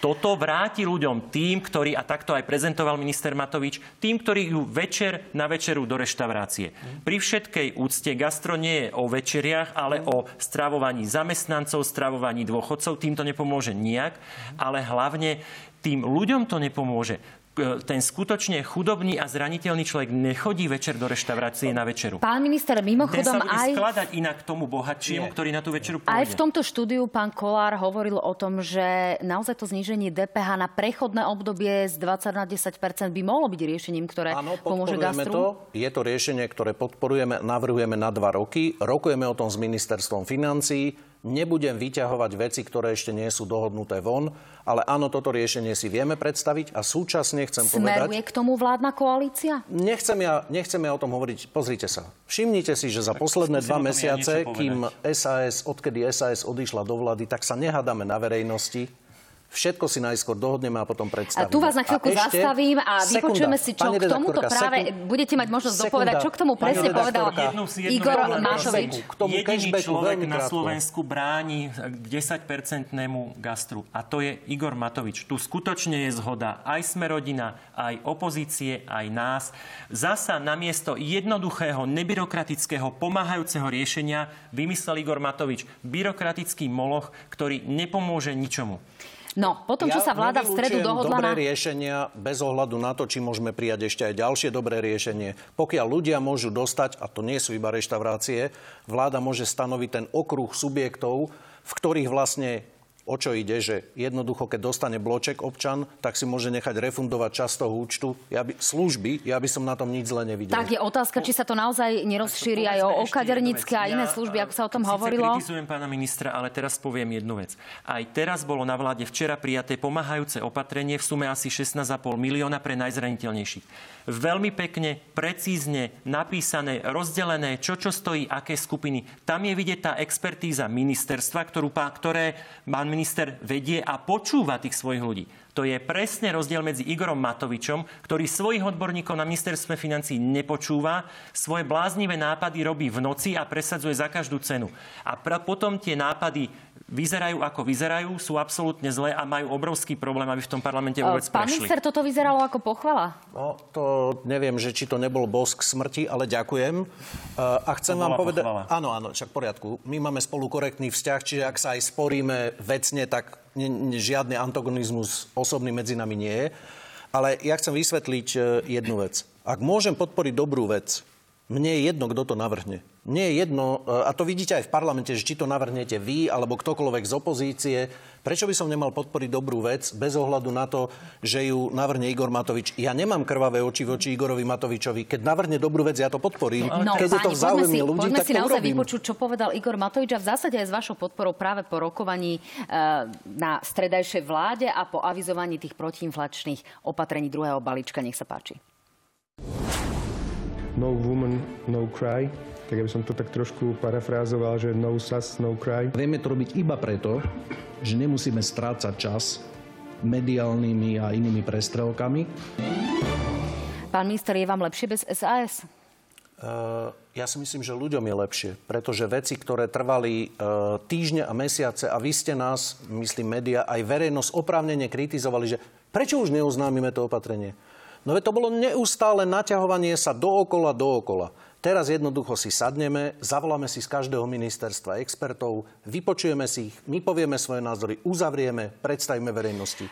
toto vráti ľuďom tým, ktorí, a takto aj prezentoval minister Matovič, tým, ktorí ju večer na večeru do reštaurácie. Pri všetkej úcte gastro nie je o večeriach, ale o stravovaní zamestnancov, stravovaní dôchodcov. Tým to nepomôže nijak, ale hlavne tým ľuďom to nepomôže. E, ten skutočne chudobný a zraniteľný človek nechodí večer do reštaurácie na večeru. Pán minister, mimochodom ten sa aj... skladať inak tomu bohatšiemu, ktorý na tú večeru pôjde. Aj v tomto štúdiu pán Kolár hovoril o tom, že naozaj to zníženie DPH na prechodné obdobie z 20 na 10% by mohlo byť riešením, ktoré Áno, pomôže gastru. to. Je to riešenie, ktoré podporujeme, navrhujeme na dva roky. Rokujeme o tom s ministerstvom financií Nebudem vyťahovať veci, ktoré ešte nie sú dohodnuté von, ale áno, toto riešenie si vieme predstaviť a súčasne chcem Smeruje povedať... Smeruje k tomu vládna koalícia? Nechcem ja, nechcem ja o tom hovoriť. Pozrite sa. Všimnite si, že za tak posledné dva mesiace, ja kým SAS, odkedy SAS odišla do vlády, tak sa nehádame na verejnosti Všetko si najskôr dohodneme a potom predstavíme. A tu vás na chvíľku ešte, zastavím a vypočujeme si, čo k tomuto práve sekund, budete mať možnosť sekunda, dopovedať, čo k tomu presne povedal Igor Mášovič. K tomu Jediný človek na Slovensku bráni k 10-percentnému gastru a to je Igor Matovič. Tu skutočne je zhoda aj sme rodina, aj opozície, aj nás. Zasa namiesto jednoduchého, nebyrokratického, pomáhajúceho riešenia vymyslel Igor Matovič byrokratický moloch, ktorý nepomôže ničomu. No, potom, čo sa vláda v stredu dohodla dobré na... riešenia bez ohľadu na to, či môžeme prijať ešte aj ďalšie dobré riešenie. Pokiaľ ľudia môžu dostať, a to nie sú iba reštaurácie, vláda môže stanoviť ten okruh subjektov, v ktorých vlastne o čo ide, že jednoducho, keď dostane bloček občan, tak si môže nechať refundovať čas toho účtu. Ja by, služby, ja by som na tom nič zle nevidel. Tak je otázka, či sa to naozaj nerozšíri aj o okadernické a iné služby, ako sa o tom hovorilo. kritizujem pána ministra, ale teraz poviem jednu vec. Aj teraz bolo na vláde včera prijaté pomáhajúce opatrenie v sume asi 16,5 milióna pre najzraniteľnejších veľmi pekne, precízne napísané, rozdelené, čo čo stojí, aké skupiny. Tam je vidieť tá expertíza ministerstva, ktorú, ktoré pán minister vedie a počúva tých svojich ľudí. To je presne rozdiel medzi Igorom Matovičom, ktorý svojich odborníkov na ministerstve financí nepočúva, svoje bláznivé nápady robí v noci a presadzuje za každú cenu. A potom tie nápady vyzerajú ako vyzerajú, sú absolútne zlé a majú obrovský problém, aby v tom parlamente vôbec Pán prešli. minister, toto vyzeralo ako pochvala? No, to neviem, že či to nebol bosk smrti, ale ďakujem. Uh, a chcem vám povedať... Pochvala. Áno, áno, však v poriadku. My máme spolu korektný vzťah, čiže ak sa aj sporíme vecne, tak ne, ne, žiadny antagonizmus osobný medzi nami nie je. Ale ja chcem vysvetliť e, jednu vec. Ak môžem podporiť dobrú vec, mne je jedno, kto to navrhne. Nie je jedno, e, a to vidíte aj v parlamente, že či to navrhnete vy alebo ktokoľvek z opozície. Prečo by som nemal podporiť dobrú vec bez ohľadu na to, že ju navrhne Igor Matovič? Ja nemám krvavé oči voči Igorovi Matovičovi. Keď navrhne dobrú vec, ja to podporím. No, Keď páni, je to v záujme si, ľudí, poďme tak si to naozaj urobím. vypočuť, čo povedal Igor Matovič a v zásade aj s vašou podporou práve po rokovaní e, na stredajšej vláde a po avizovaní tých protiinflačných opatrení druhého balíčka. Nech sa páči. No woman, no cry. Tak aby som to tak trošku parafrázoval, že no sus, no cry. Vieme to robiť iba preto, že nemusíme strácať čas mediálnymi a inými prestrelkami. Pán minister, je vám lepšie bez SAS? Uh, ja si myslím, že ľuďom je lepšie, pretože veci, ktoré trvali uh, týždne a mesiace a vy ste nás, myslím média, aj verejnosť oprávnene kritizovali, že prečo už neuznámime to opatrenie? No veď to bolo neustále naťahovanie sa dookola, dookola. Teraz jednoducho si sadneme, zavoláme si z každého ministerstva expertov, vypočujeme si ich, my povieme svoje názory, uzavrieme, predstavíme verejnosti.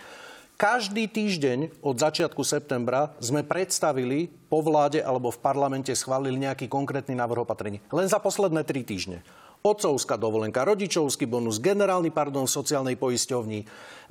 Každý týždeň od začiatku septembra sme predstavili po vláde alebo v parlamente schválili nejaký konkrétny návrh opatrení. Len za posledné tri týždne. Otcovská dovolenka, rodičovský bonus, generálny pardon v sociálnej poisťovni,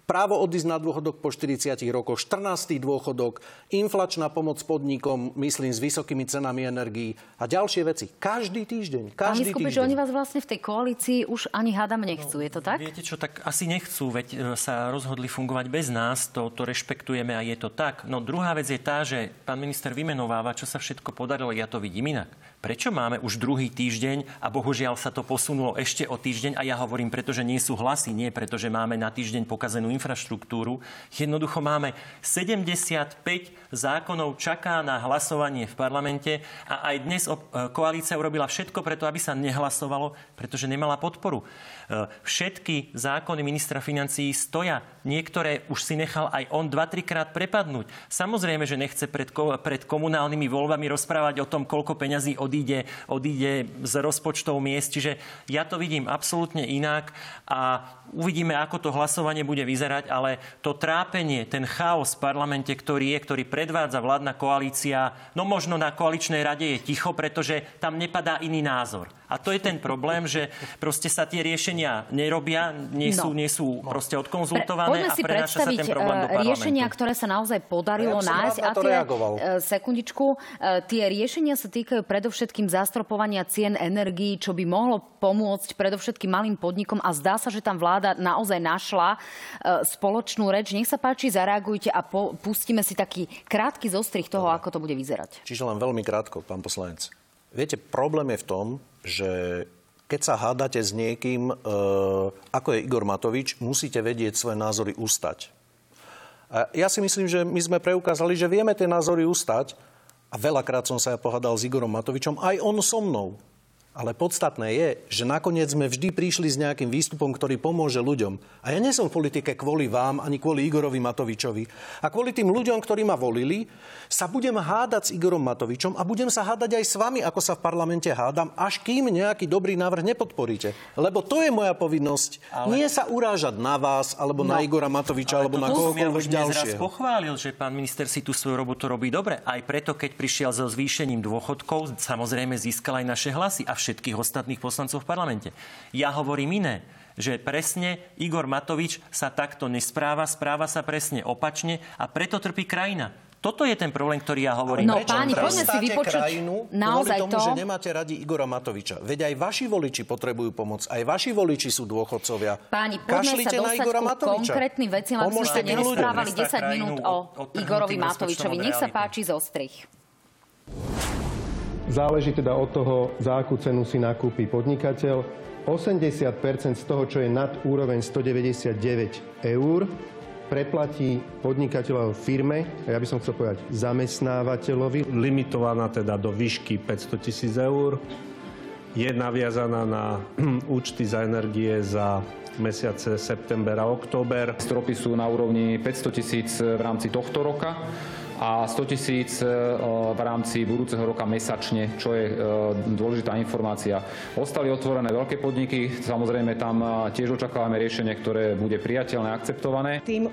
právo odísť na dôchodok po 40 rokoch, 14. dôchodok, inflačná pomoc podnikom, myslím, s vysokými cenami energií a ďalšie veci. Každý týždeň. Každý Pán Skupič, týždeň. oni vás vlastne v tej koalícii už ani hádam nechcú, je to tak? Viete čo, tak asi nechcú, veď e, sa rozhodli fungovať bez nás, to, to rešpektujeme a je to tak. No druhá vec je tá, že pán minister vymenováva, čo sa všetko podarilo, ja to vidím inak. Prečo máme už druhý týždeň a bohužiaľ sa to posunulo ešte o týždeň a ja hovorím, pretože nie sú hlasy, nie preto, že máme na týždeň pokazenú infraštruktúru. Jednoducho máme 75 zákonov čaká na hlasovanie v parlamente a aj dnes e, koalícia urobila všetko preto, aby sa nehlasovalo, pretože nemala podporu. E, všetky zákony ministra financií stoja. Niektoré už si nechal aj on 2-3 krát prepadnúť. Samozrejme, že nechce pred, pred komunálnymi voľbami rozprávať o tom, koľko peňazí odíde, odíde z rozpočtov miest. Čiže ja to vidím absolútne inak a uvidíme, ako to hlasovanie bude vyzerať, ale to trápenie, ten chaos v parlamente, ktorý je, ktorý predvádza vládna koalícia, no možno na koaličnej rade je ticho, pretože tam nepadá iný názor. A to je ten problém, že proste sa tie riešenia nerobia, nie sú, no. nie sú proste odkonzultované Pre, a prenáša sa ten problém do eh, parlamentu. riešenia, ktoré sa naozaj podarilo ja nájsť. A tie, reagoval. Eh, sekundičku, eh, tie riešenia sa týkajú predovšetkým zastropovania cien energií, čo by mohlo pomôcť predovšetkým malým podnikom a zdá sa, že tam vláda naozaj našla spoločnú reč. Nech sa páči, zareagujte a po, pustíme si taký krátky zostrih toho, Dobre. ako to bude vyzerať. Čiže len veľmi krátko, pán poslanec. Viete, problém je v tom, že keď sa hádate s niekým, e, ako je Igor Matovič, musíte vedieť svoje názory ustať. A ja si myslím, že my sme preukázali, že vieme tie názory ustať a veľakrát som sa ja pohádal s Igorom Matovičom, aj on so mnou. Ale podstatné je, že nakoniec sme vždy prišli s nejakým výstupom, ktorý pomôže ľuďom. A ja nie som v politike kvôli vám, ani kvôli Igorovi Matovičovi. A kvôli tým ľuďom, ktorí ma volili, sa budem hádať s Igorom Matovičom a budem sa hádať aj s vami, ako sa v parlamente hádam, až kým nejaký dobrý návrh nepodporíte. Lebo to je moja povinnosť. Ale... Nie sa urážať na vás, alebo no. na Igora Matoviča, alebo na kohokoľvek ja ďalšieho. pochválil, že pán minister si tú svoju robotu robí dobre. Aj preto, keď prišiel so zvýšením dôchodkov, samozrejme získal aj naše hlasy. A všetkých ostatných poslancov v parlamente. Ja hovorím iné že presne Igor Matovič sa takto nespráva, správa sa presne opačne a preto trpí krajina. Toto je ten problém, ktorý ja hovorím. No páni, poďme si vypočuť krajinu naozaj tomu, to. že nemáte radi Igora Matoviča. Veď aj vaši voliči potrebujú pomoc. Aj vaši voliči sú dôchodcovia. Páni, poďme Kašlite sa na dostať Igora Matoviča. konkrétnym veciam, aby sme sa nerozprávali ľuďom. 10 minút o Igorovi Matovičovi. Nech sa páči zostrih. Záleží teda od toho, za akú cenu si nakúpi podnikateľ. 80 z toho, čo je nad úroveň 199 eur, preplatí podnikateľov firme, ja by som chcel povedať zamestnávateľovi. Limitovaná teda do výšky 500 tisíc eur. Je naviazaná na účty za energie za mesiace september a október. Stropy sú na úrovni 500 tisíc v rámci tohto roka a 100 tisíc e, v rámci budúceho roka mesačne, čo je e, dôležitá informácia. Ostali otvorené veľké podniky, samozrejme tam e, tiež očakávame riešenie, ktoré bude priateľné akceptované. Tým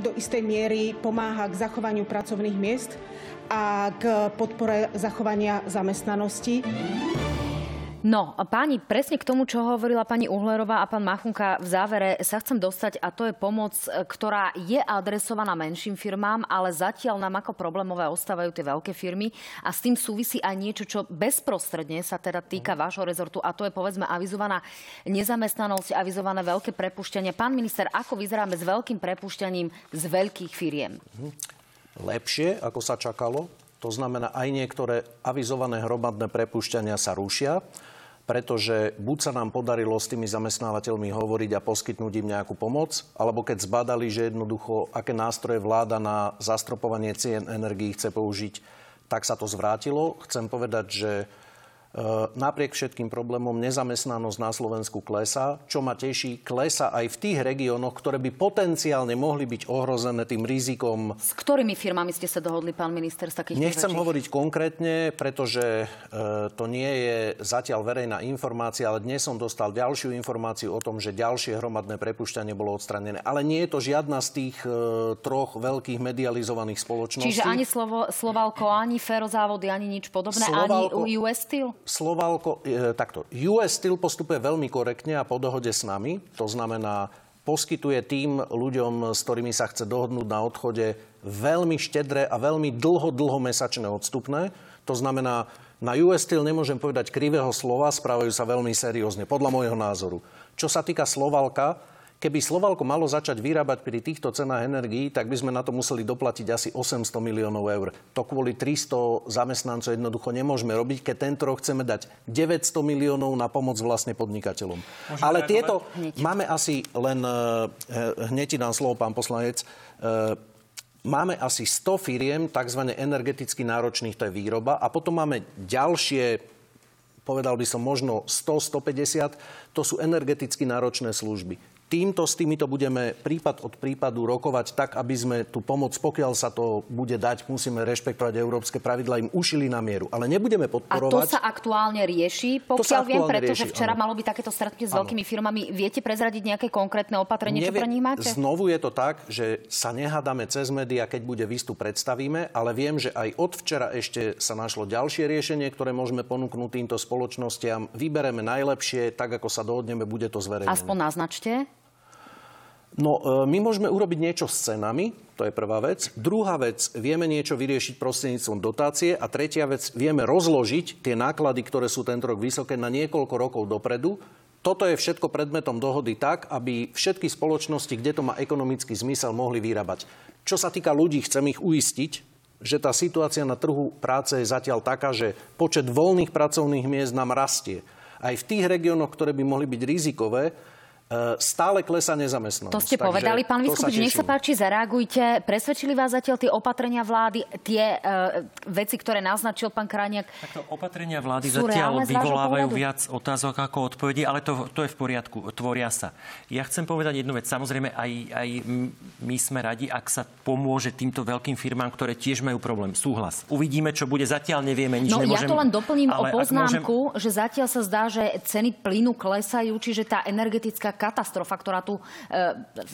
do istej miery pomáha k zachovaniu pracovných miest a k podpore zachovania zamestnanosti. No, páni, presne k tomu, čo hovorila pani Uhlerová a pán Machunka v závere sa chcem dostať a to je pomoc, ktorá je adresovaná menším firmám, ale zatiaľ nám ako problémové ostávajú tie veľké firmy a s tým súvisí aj niečo, čo bezprostredne sa teda týka vášho rezortu a to je povedzme avizovaná nezamestnanosť, avizované veľké prepušťanie. Pán minister, ako vyzeráme s veľkým prepušťaním z veľkých firiem? Lepšie, ako sa čakalo. To znamená, aj niektoré avizované hromadné prepušťania sa rušia pretože buď sa nám podarilo s tými zamestnávateľmi hovoriť a poskytnúť im nejakú pomoc, alebo keď zbadali, že jednoducho, aké nástroje vláda na zastropovanie cien energií chce použiť, tak sa to zvrátilo. Chcem povedať, že napriek všetkým problémom nezamestnanosť na Slovensku klesá. Čo ma teší, klesa aj v tých regiónoch, ktoré by potenciálne mohli byť ohrozené tým rizikom. S ktorými firmami ste sa dohodli, pán minister, z takých Nechcem väčších? hovoriť konkrétne, pretože e, to nie je zatiaľ verejná informácia, ale dnes som dostal ďalšiu informáciu o tom, že ďalšie hromadné prepušťanie bolo odstranené. Ale nie je to žiadna z tých e, troch veľkých medializovaných spoločností. Čiže ani slovo, Slovalko, ani Ferozávody, ani nič podobné, Slovalko, ani US Steel? Slovalko, e, takto, US Steel postupuje veľmi korektne a po dohode s nami. To znamená, poskytuje tým ľuďom, s ktorými sa chce dohodnúť na odchode, veľmi štedré a veľmi dlho, dlho mesačné odstupné. To znamená, na US Steel nemôžem povedať krivého slova, správajú sa veľmi seriózne, podľa môjho názoru. Čo sa týka Slovalka, Keby Slovalko malo začať vyrábať pri týchto cenách energií, tak by sme na to museli doplatiť asi 800 miliónov eur. To kvôli 300 zamestnancov jednoducho nemôžem robiť, keď tento rok chceme dať 900 miliónov na pomoc vlastne podnikateľom. Môžeme Ale tieto hneď. máme asi len, eh, hneď nám slovo, pán poslanec, eh, máme asi 100 firiem, tzv. energeticky náročných, to je výroba, a potom máme ďalšie povedal by som možno 100-150, to sú energeticky náročné služby týmto s týmito budeme prípad od prípadu rokovať tak, aby sme tú pomoc, pokiaľ sa to bude dať, musíme rešpektovať európske pravidla, im ušili na mieru. Ale nebudeme podporovať. A to sa aktuálne rieši, pokiaľ viem, pretože rieši, včera áno. malo byť takéto stretnutie s veľkými firmami. Viete prezradiť nejaké konkrétne opatrenie, Nevie, čo pre nich máte? Znovu je to tak, že sa nehádame cez médiá, keď bude výstup predstavíme, ale viem, že aj od včera ešte sa našlo ďalšie riešenie, ktoré môžeme ponúknuť týmto spoločnostiam. Vybereme najlepšie, tak ako sa dohodneme, bude to zverejnené. Aspoň naznačte. No, e, my môžeme urobiť niečo s cenami, to je prvá vec. Druhá vec, vieme niečo vyriešiť prostredníctvom dotácie. A tretia vec, vieme rozložiť tie náklady, ktoré sú tento rok vysoké, na niekoľko rokov dopredu. Toto je všetko predmetom dohody tak, aby všetky spoločnosti, kde to má ekonomický zmysel, mohli vyrábať. Čo sa týka ľudí, chcem ich uistiť, že tá situácia na trhu práce je zatiaľ taká, že počet voľných pracovných miest nám rastie. Aj v tých regiónoch, ktoré by mohli byť rizikové, stále klesa nezamestnanosť. To ste Takže povedali, pán Vyskupič, nech sa páči, zareagujte. Presvedčili vás zatiaľ tie opatrenia vlády, tie uh, veci, ktoré naznačil pán Krajniak? Takto opatrenia vlády zatiaľ vyvolávajú viac otázok ako odpovedí, ale to, to je v poriadku, tvoria sa. Ja chcem povedať jednu vec. Samozrejme, aj, aj my sme radi, ak sa pomôže týmto veľkým firmám, ktoré tiež majú problém. Súhlas. Uvidíme, čo bude. Zatiaľ nevieme, nič no, nemôžem... ja to len doplním o poznámku, môžem... že zatiaľ sa zdá, že ceny plynu klesajú, čiže tá energetická katastrofa, ktorá tu e,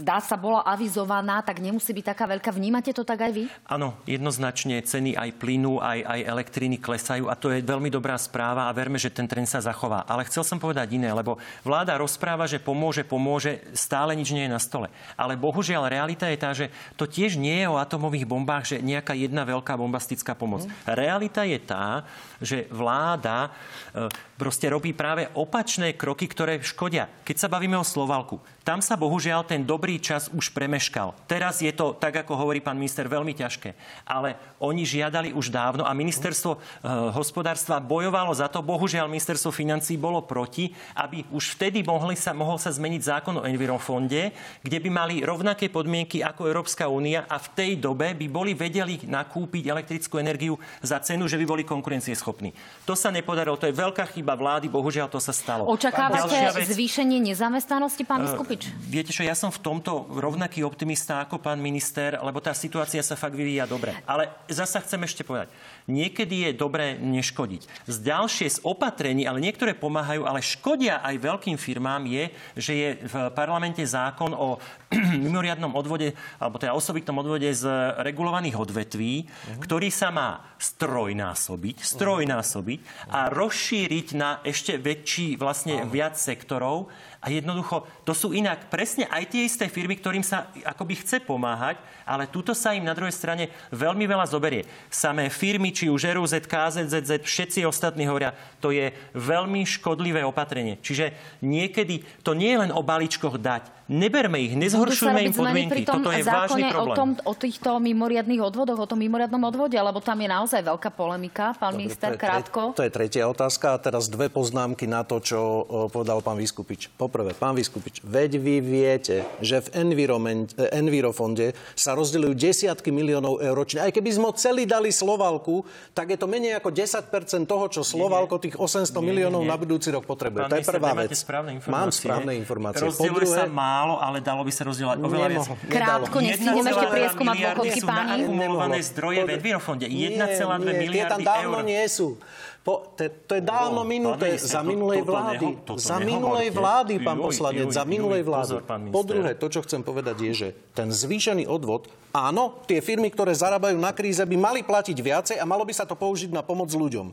zdá sa bola avizovaná, tak nemusí byť taká veľká. Vnímate to tak aj vy? Áno, jednoznačne ceny aj plynu, aj, aj elektriny klesajú a to je veľmi dobrá správa a verme, že ten trend sa zachová. Ale chcel som povedať iné, lebo vláda rozpráva, že pomôže, pomôže, stále nič nie je na stole. Ale bohužiaľ realita je tá, že to tiež nie je o atomových bombách, že nejaká jedna veľká bombastická pomoc. Mm. Realita je tá, že vláda e, proste robí práve opačné kroky, ktoré škodia. Keď sa bavíme o Slovalku, Tam sa bohužiaľ ten dobrý čas už premeškal. Teraz je to, tak ako hovorí pán minister, veľmi ťažké. Ale oni žiadali už dávno a ministerstvo e, hospodárstva bojovalo za to. Bohužiaľ ministerstvo financí bolo proti, aby už vtedy mohli sa, mohol sa zmeniť zákon o Envirofonde, kde by mali rovnaké podmienky ako Európska únia a v tej dobe by boli vedeli nakúpiť elektrickú energiu za cenu, že by boli konkurencieschopní. To sa nepodarilo, to je veľká chyba vlády, bohužiaľ to sa stalo. Očakávate zvýšenie nezamestnanosti, pán Skupič? Uh, viete čo, ja som v tomto rovnaký optimista ako pán minister, lebo tá situácia sa fakt vyvíja dobre. Ale zasa chcem ešte povedať, niekedy je dobré neškodiť. Z ďalšie z opatrení, ale niektoré pomáhajú, ale škodia aj veľkým firmám je, že je v parlamente zákon o mimoriadnom odvode, alebo teda osobitnom odvode z regulovaných odvetví, uh-huh. ktorý sa má strojnásobiť, strojnásobiť a rozšíriť na ešte väčší, vlastne uh-huh. viac sektorov. A jednoducho, to sú inak presne aj tie isté firmy, ktorým sa akoby chce pomáhať, ale tuto sa im na druhej strane veľmi veľa zoberie. Samé firmy, či už RUZ, KZZZ, všetci ostatní hovoria, to je veľmi škodlivé opatrenie. Čiže niekedy to nie je len o balíčkoch dať, Neberme ich, nezhoršujme im podmienky. Toto je vážny problém. O, tom, o týchto mimoriadných odvodoch, o tom mimoriadnom odvode, lebo tam je naozaj veľká polemika. Pán Dobre, minister, to je, krátko. To je tretia otázka. A teraz dve poznámky na to, čo povedal pán Vyskupič. Poprvé, pán Vyskupič, veď vy viete, že v eh, Envirofonde sa rozdeľujú desiatky miliónov eur ročne. Aj keby sme celý dali Slovalku, tak je to menej ako 10% toho, čo Slovalko tých 800 nie, miliónov nie, na budúci rok potrebuje. Pán to je prvá vec. Mám správne informácie. Po druhé, sa má málo, ale dalo by sa rozdielovať oveľa viac. Krátko, nestihneme ešte prieskumať dôchodky páni. akumulované zdroje v Envirofonde. 1,2 miliardy eur. tam dávno nie sú. Po, te, to je dávno oh, minuté. Za minulej vlády. za minulej vlády, pán poslanec. Za minulej vlády. Po druhé, to, čo chcem povedať, je, že ten zvýšený odvod, áno, tie firmy, ktoré zarábajú na kríze, by mali platiť viacej a malo by sa to použiť na pomoc ľuďom.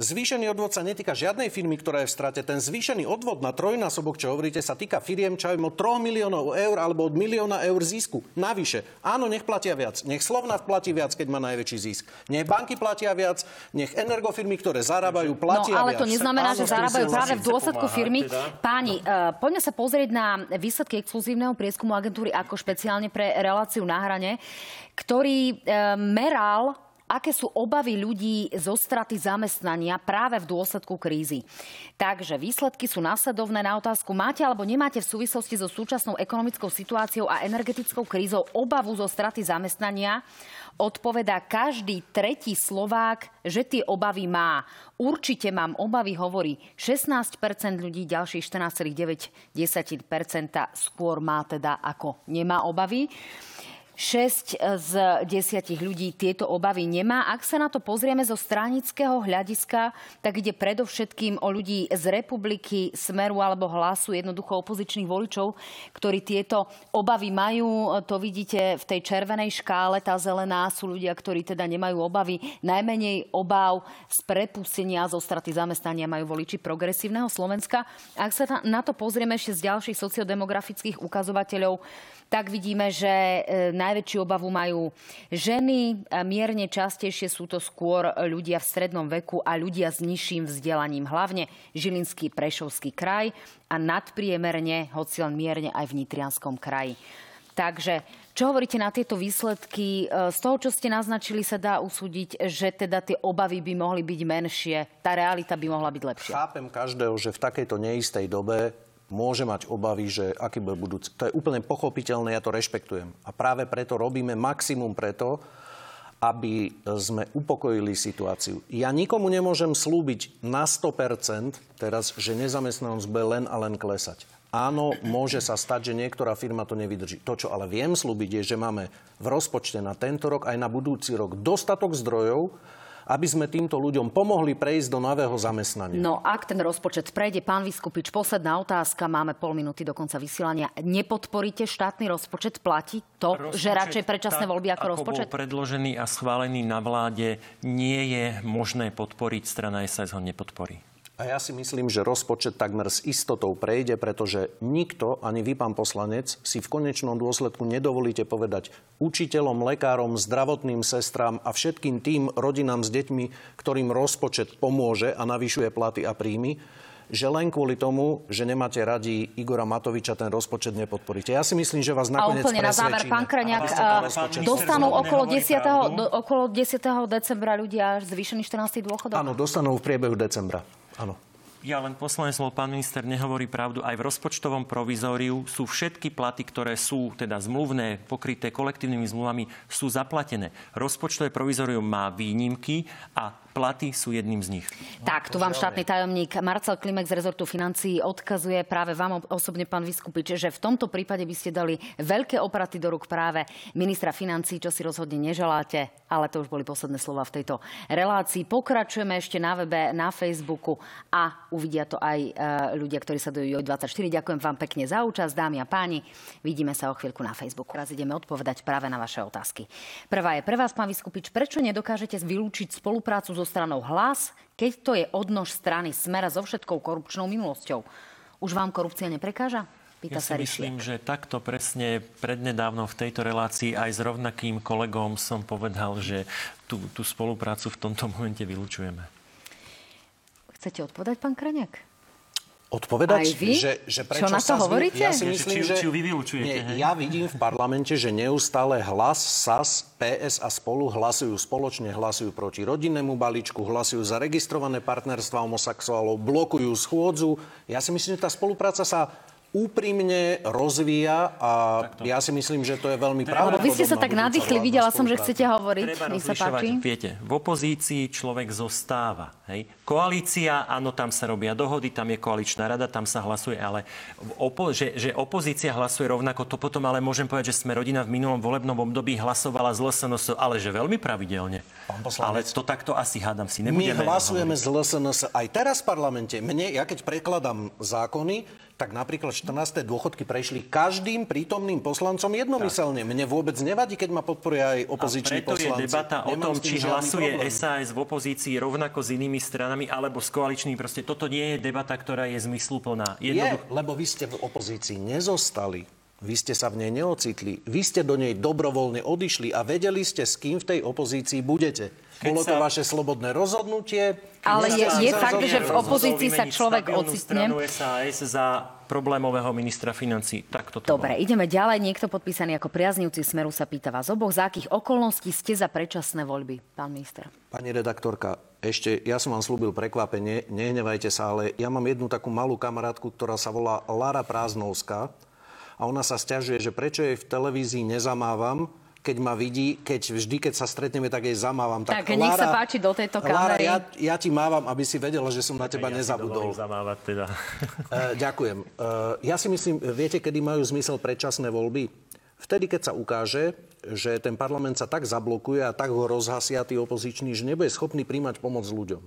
Zvýšený odvod sa netýka žiadnej firmy, ktorá je v strate. Ten zvýšený odvod na trojnásobok, čo hovoríte, sa týka firiem, čo od 3 miliónov eur alebo od milióna eur zisku. Navyše. Áno, nech platia viac. Nech Slovnaft platí viac, keď má najväčší zisk. Nech banky platia viac, nech energofirmy, ktoré zarábajú, platia No ale viac. to neznamená, že zarábajú práve v dôsledku firmy. Teda? Páni, uh, poďme sa pozrieť na výsledky exkluzívneho prieskumu agentúry ako špeciálne pre reláciu na hrane, ktorý uh, meral aké sú obavy ľudí zo straty zamestnania práve v dôsledku krízy. Takže výsledky sú následovné na otázku, máte alebo nemáte v súvislosti so súčasnou ekonomickou situáciou a energetickou krízou obavu zo straty zamestnania odpovedá každý tretí Slovák, že tie obavy má. Určite mám obavy, hovorí 16% ľudí, ďalších 14,9 skôr má teda ako nemá obavy. 6 z 10 ľudí tieto obavy nemá. Ak sa na to pozrieme zo stranického hľadiska, tak ide predovšetkým o ľudí z republiky, smeru alebo hlasu, jednoducho opozičných voličov, ktorí tieto obavy majú. To vidíte v tej červenej škále. Tá zelená sú ľudia, ktorí teda nemajú obavy. Najmenej obav z prepustenia zo straty zamestnania majú voliči progresívneho Slovenska. Ak sa na to pozrieme ešte z ďalších sociodemografických ukazovateľov, tak vidíme, že e, najväčšiu obavu majú ženy, mierne častejšie sú to skôr ľudia v strednom veku a ľudia s nižším vzdelaním, hlavne Žilinský, Prešovský kraj a nadpriemerne, hoci len mierne aj v Nitrianskom kraji. Takže čo hovoríte na tieto výsledky? E, z toho, čo ste naznačili, sa dá usúdiť, že teda tie obavy by mohli byť menšie, tá realita by mohla byť lepšia. Chápem každého, že v takejto neistej dobe môže mať obavy, že aký bude budúci. To je úplne pochopiteľné, ja to rešpektujem. A práve preto robíme maximum preto, aby sme upokojili situáciu. Ja nikomu nemôžem slúbiť na 100% teraz, že nezamestnanosť bude len a len klesať. Áno, môže sa stať, že niektorá firma to nevydrží. To, čo ale viem slúbiť, je, že máme v rozpočte na tento rok aj na budúci rok dostatok zdrojov, aby sme týmto ľuďom pomohli prejsť do nového zamestnania. No ak ten rozpočet prejde, pán Vyskupič, posledná otázka, máme pol minúty do konca vysielania. Nepodporíte štátny rozpočet? Platí to, rozpočet, že radšej predčasné voľby ako, ako rozpočet? Bol predložený a schválený na vláde, nie je možné podporiť, strana SAS ho nepodporí. A ja si myslím, že rozpočet takmer s istotou prejde, pretože nikto, ani vy, pán poslanec, si v konečnom dôsledku nedovolíte povedať učiteľom, lekárom, zdravotným sestrám a všetkým tým rodinám s deťmi, ktorým rozpočet pomôže a navyšuje platy a príjmy, že len kvôli tomu, že nemáte radi Igora Matoviča, ten rozpočet nepodporíte. Ja si myslím, že vás A nakoniec úplne na záver, pán a rozpočet dostanú okolo pravdu. 10. Do, okolo 10. decembra ľudia zvýšený 14. dôchodok? Áno, dostanú v priebehu decembra. Áno. Ja len posledné slovo, pán minister nehovorí pravdu. Aj v rozpočtovom provizóriu sú všetky platy, ktoré sú teda zmluvné, pokryté kolektívnymi zmluvami, sú zaplatené. Rozpočtové provizórium má výnimky a platy sú jedným z nich. Tak, tu vám štátny tajomník Marcel Klimek z rezortu financií odkazuje práve vám osobne, pán Vyskupič, že v tomto prípade by ste dali veľké opraty do rúk práve ministra financií, čo si rozhodne neželáte, ale to už boli posledné slova v tejto relácii. Pokračujeme ešte na webe, na Facebooku a uvidia to aj e, ľudia, ktorí sa do JOJ24. Ďakujem vám pekne za účasť, dámy a páni. Vidíme sa o chvíľku na Facebooku. Teraz ideme odpovedať práve na vaše otázky. Prvá je pre vás, pán Vyskupič, prečo nedokážete vylúčiť spoluprácu so stranou Hlas, keď to je odnož strany Smera so všetkou korupčnou minulosťou? Už vám korupcia neprekáža? Pýta Ja si Ryšliak. myslím, že takto presne prednedávno v tejto relácii aj s rovnakým kolegom som povedal, že tú, tú spoluprácu v tomto momente vylučujeme. Chcete odpovedať, pán Kraňák? Aj Odpovedať, vy? že, že Čo prečo na to sa hovoríte? Ja si myslím, či- že... či ju vy vylučujete, Nie, hej? ja vidím v parlamente, že neustále hlas, SAS, PS a spolu hlasujú spoločne, hlasujú proti rodinnému balíčku, hlasujú za registrované partnerstva homosexuálov, blokujú schôdzu. Ja si myslím, že tá spolupráca sa úprimne rozvíja a ja si myslím, že to je veľmi pravdepodobná vy ste sa tak nadýchli, videla som, že chcete hovoriť. Treba Nech sa páči. viete, v opozícii človek zostáva. Hej? Koalícia, áno, tam sa robia dohody, tam je koaličná rada, tam sa hlasuje, ale opo- že, že opozícia hlasuje rovnako, to potom ale môžem povedať, že sme rodina v minulom volebnom období hlasovala z LSNS, ale že veľmi pravidelne. Pán. Ale to takto asi hádam si My nebudeme hlasujeme hovoriť. z LSNS aj teraz v parlamente. Mne, ja keď prekladám zákony, tak napríklad 14. dôchodky prešli každým prítomným poslancom jednomyselne. Mne vôbec nevadí, keď ma podporuje aj opoziční Preto je poslanci. debata o Nemám tom, s tým či hlasuje problém. SAS v opozícii rovnako s inými stranami alebo s koaličnými. Proste toto nie je debata, ktorá je zmysluplná. Je, Jednoducho- lebo vy ste v opozícii nezostali. Vy ste sa v nej neocitli. Vy ste do nej dobrovoľne odišli a vedeli ste, s kým v tej opozícii budete. Keď Bolo to sa- vaše slobodné rozhodnutie. Ale je- je fakt, že v opozícii sa človek ocitne. SAS za problémového ministra financí. Tak toto Dobre, ideme ďalej. Niekto podpísaný ako priaznivci Smeru sa pýta vás oboch, za akých okolností ste za predčasné voľby, pán minister? Pani redaktorka, ešte, ja som vám slúbil prekvapenie, nehnevajte sa, ale ja mám jednu takú malú kamarátku, ktorá sa volá Lara Prázdnovská a ona sa stiažuje, že prečo jej v televízii nezamávam, keď ma vidí, keď vždy, keď sa stretneme, tak jej zamávam. Tak, nech sa páči do tejto kamery. ja, ja ti mávam, aby si vedela, že som na teba nezabudol. zamávať teda. E, ďakujem. E, ja si myslím, viete, kedy majú zmysel predčasné voľby? Vtedy, keď sa ukáže, že ten parlament sa tak zablokuje a tak ho rozhasia tí opoziční, že nebude schopný príjmať pomoc ľuďom.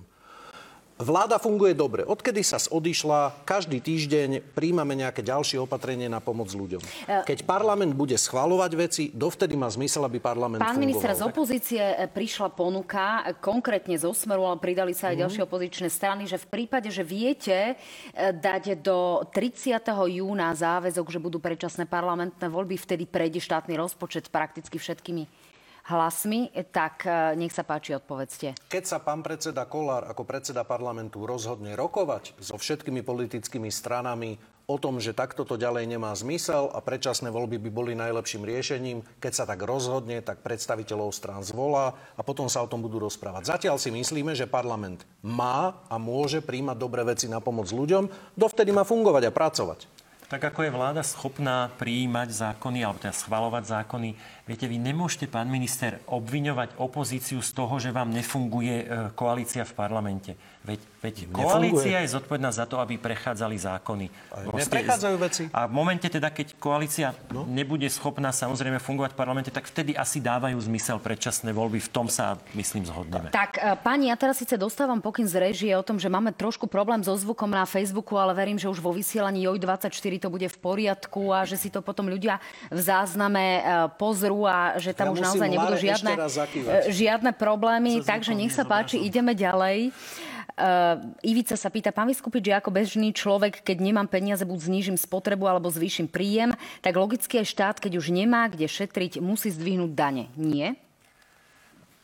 Vláda funguje dobre. Odkedy sa odišla, každý týždeň príjmame nejaké ďalšie opatrenie na pomoc ľuďom. Keď parlament bude schvalovať veci, dovtedy má zmysel, aby parlament Pán fungoval. minister, z opozície e, prišla ponuka, e, konkrétne zo Smeru, ale pridali sa aj ďalšie opozičné strany, že v prípade, že viete e, dať do 30. júna záväzok, že budú predčasné parlamentné voľby, vtedy prejde štátny rozpočet prakticky všetkými hlasmi, tak e, nech sa páči, odpovedzte. Keď sa pán predseda Kolár ako predseda parlamentu rozhodne rokovať so všetkými politickými stranami o tom, že takto to ďalej nemá zmysel a predčasné voľby by boli najlepším riešením, keď sa tak rozhodne, tak predstaviteľov strán zvolá a potom sa o tom budú rozprávať. Zatiaľ si myslíme, že parlament má a môže príjmať dobré veci na pomoc ľuďom, dovtedy má fungovať a pracovať. Tak ako je vláda schopná prijímať zákony, alebo teda schvalovať zákony, viete, vy nemôžete, pán minister, obviňovať opozíciu z toho, že vám nefunguje e, koalícia v parlamente. Veď, veď koalícia je zodpovedná za to, aby prechádzali zákony. neprechádzajú veci. A v momente teda, keď koalícia no? nebude schopná samozrejme fungovať v parlamente, tak vtedy asi dávajú zmysel predčasné voľby. V tom sa, myslím, zhodneme. Tak, e, pani, ja teraz síce dostávam pokyn z režie o tom, že máme trošku problém so zvukom na Facebooku, ale verím, že už vo vysielaní JOJ24 to bude v poriadku a že si to potom ľudia v zázname e, pozrú a že tam Ja už naozaj nebudú žiadne, e, žiadne problémy. Takže nech sa páči, ideme ďalej. Uh, Ivica sa pýta, pán Vyskupič, že ako bežný človek, keď nemám peniaze, buď znížim spotrebu alebo zvýšim príjem, tak logicky je štát, keď už nemá kde šetriť, musí zdvihnúť dane. Nie?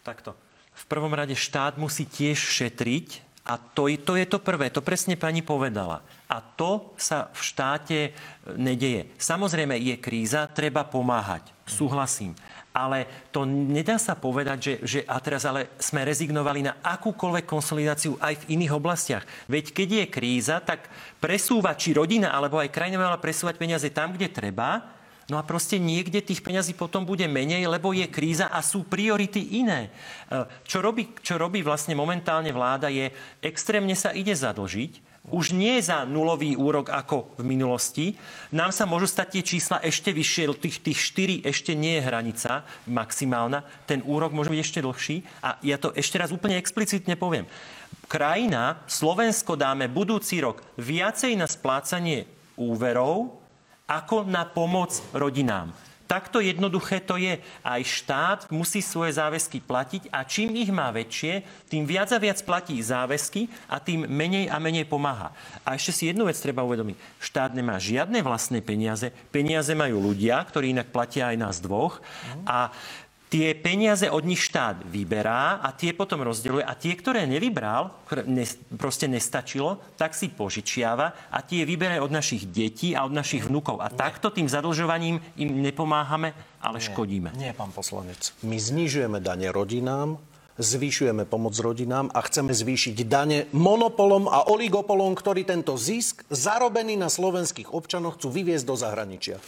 Takto. V prvom rade štát musí tiež šetriť, A to, to je to prvé, to presne pani povedala. A to sa v štáte e, nedeje. Samozrejme, je kríza, treba pomáhať. Súhlasím. Ale to nedá sa povedať, že, že a teraz ale sme rezignovali na akúkoľvek konsolidáciu aj v iných oblastiach. Veď keď je kríza, tak presúvať, či rodina alebo aj krajina mala presúvať peniaze tam, kde treba, No a proste niekde tých peňazí potom bude menej, lebo je kríza a sú priority iné. E, čo robí, čo robí vlastne momentálne vláda je, extrémne sa ide zadlžiť, už nie za nulový úrok ako v minulosti. Nám sa môžu stať tie čísla ešte vyššie, tých, tých 4 ešte nie je hranica maximálna, ten úrok môže byť ešte dlhší. A ja to ešte raz úplne explicitne poviem. Krajina, Slovensko dáme budúci rok viacej na splácanie úverov, ako na pomoc rodinám. Takto jednoduché to je. Aj štát musí svoje záväzky platiť a čím ich má väčšie, tým viac a viac platí záväzky a tým menej a menej pomáha. A ešte si jednu vec treba uvedomiť. Štát nemá žiadne vlastné peniaze. Peniaze majú ľudia, ktorí inak platia aj nás dvoch. A tie peniaze od nich štát vyberá a tie potom rozdeľuje a tie, ktoré nevybral, ktoré ne, proste nestačilo, tak si požičiava a tie vyberá od našich detí a od našich vnúkov. A Nie. takto tým zadlžovaním im nepomáhame, ale Nie. škodíme. Nie, pán poslanec. My znižujeme dane rodinám, zvyšujeme pomoc rodinám a chceme zvýšiť dane monopolom a oligopolom, ktorí tento zisk zarobený na slovenských občanoch chcú vyviezť do zahraničia.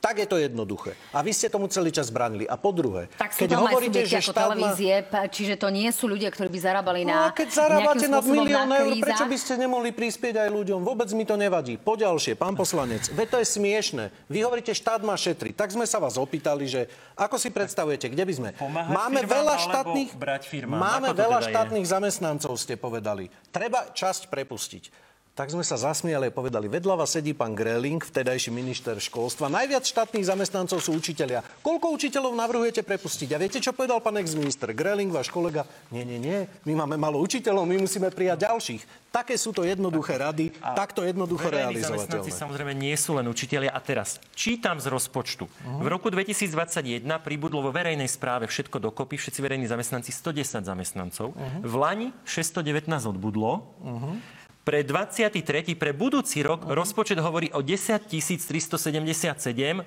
Tak je to jednoduché. A vy ste tomu celý čas bránili. A po druhé, tak keď hovoríte, že štát televízie, má... čiže to nie sú ľudia, ktorí by zarábali na no, keď zarábate na milión eur, prečo by ste nemohli prispieť aj ľuďom? Vôbec mi to nevadí. Poďalšie, pán poslanec, ve to je smiešne. Vy hovoríte, štát má šetriť. Tak sme sa vás opýtali, že ako si predstavujete, kde by sme? Pomáhať máme veľa štátnych, brať firmám? Máme veľa teda štátnych je? zamestnancov, ste povedali. Treba časť prepustiť tak sme sa zasmiali a povedali, vedľa vás sedí pán Greling, vtedajší minister školstva. Najviac štátnych zamestnancov sú učitelia. Koľko učiteľov navrhujete prepustiť? A viete, čo povedal pán ex-minister Greling, váš kolega? Nie, nie, nie, my máme malo učiteľov, my musíme prijať ďalších. Také sú to jednoduché rady, a takto jednoducho realizovateľné. samozrejme nie sú len učitelia. A teraz čítam z rozpočtu. Uh-huh. V roku 2021 pribudlo vo verejnej správe všetko dokopy, všetci verejní zamestnanci 110 zamestnancov. Uh-huh. V Lani 619 odbudlo. Uh-huh pre 23. pre budúci rok uh-huh. rozpočet hovorí o 10 377.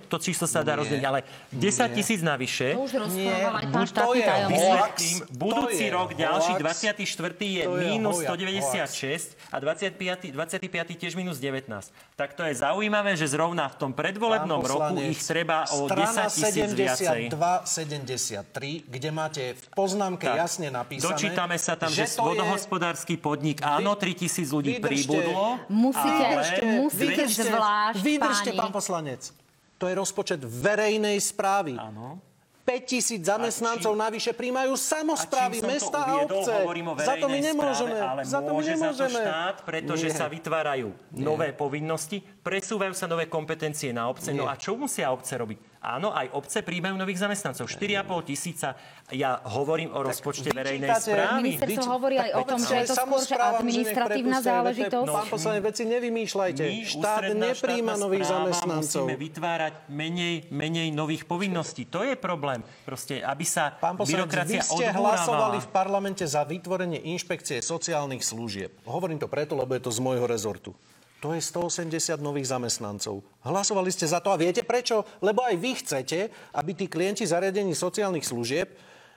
To číslo sa dá rozdeliť, ale 10 tisíc navyše. To už rozprával aj pán štátny tajomník. Budúci rok ďalší, 24. je mínus 196 a 25. 25. tiež minus 19. Tak to je zaujímavé, že zrovna v tom predvolebnom roku ich treba o 10 tisíc viacej. 73, kde máte v poznámke tak, jasne napísané, Dočítame sa tam, že, že vodohospodársky podnik, áno, 3 tisíc ľudí ľudí vydržte, pribudlo. Musíte, ale musíte vydržte, zvlášť, Vydržte, páni. pán poslanec. To je rozpočet verejnej správy. Áno. 5 tisíc zamestnancov či... navyše príjmajú samozprávy, mesta a obce. Za to my nemôžeme. Správe, ale za to my nemôžeme. Za to štát, pretože Nie. sa vytvárajú Nie. nové povinnosti, presúvajú sa nové kompetencie na obce. No Nie. No a čo musia obce robiť? Áno, aj obce príjmajú nových zamestnancov. 4,5 tisíca. Ja hovorím o rozpočte verejnej správy. Ministerstvo hovorí aj o tom, že je to skôr že administratívna záležitosť. Pán poslanec, veci nevymýšľajte. Štát nepríjma nových zamestnancov. Musíme vytvárať menej, menej nových povinností. To je problém. Proste, aby sa Pán poslanec, byrokracia vy ste hlasovali v parlamente za vytvorenie inšpekcie sociálnych služieb. Hovorím to preto, lebo je to z môjho rezortu to je 180 nových zamestnancov. Hlasovali ste za to a viete prečo? Lebo aj vy chcete, aby tí klienti zariadení sociálnych služieb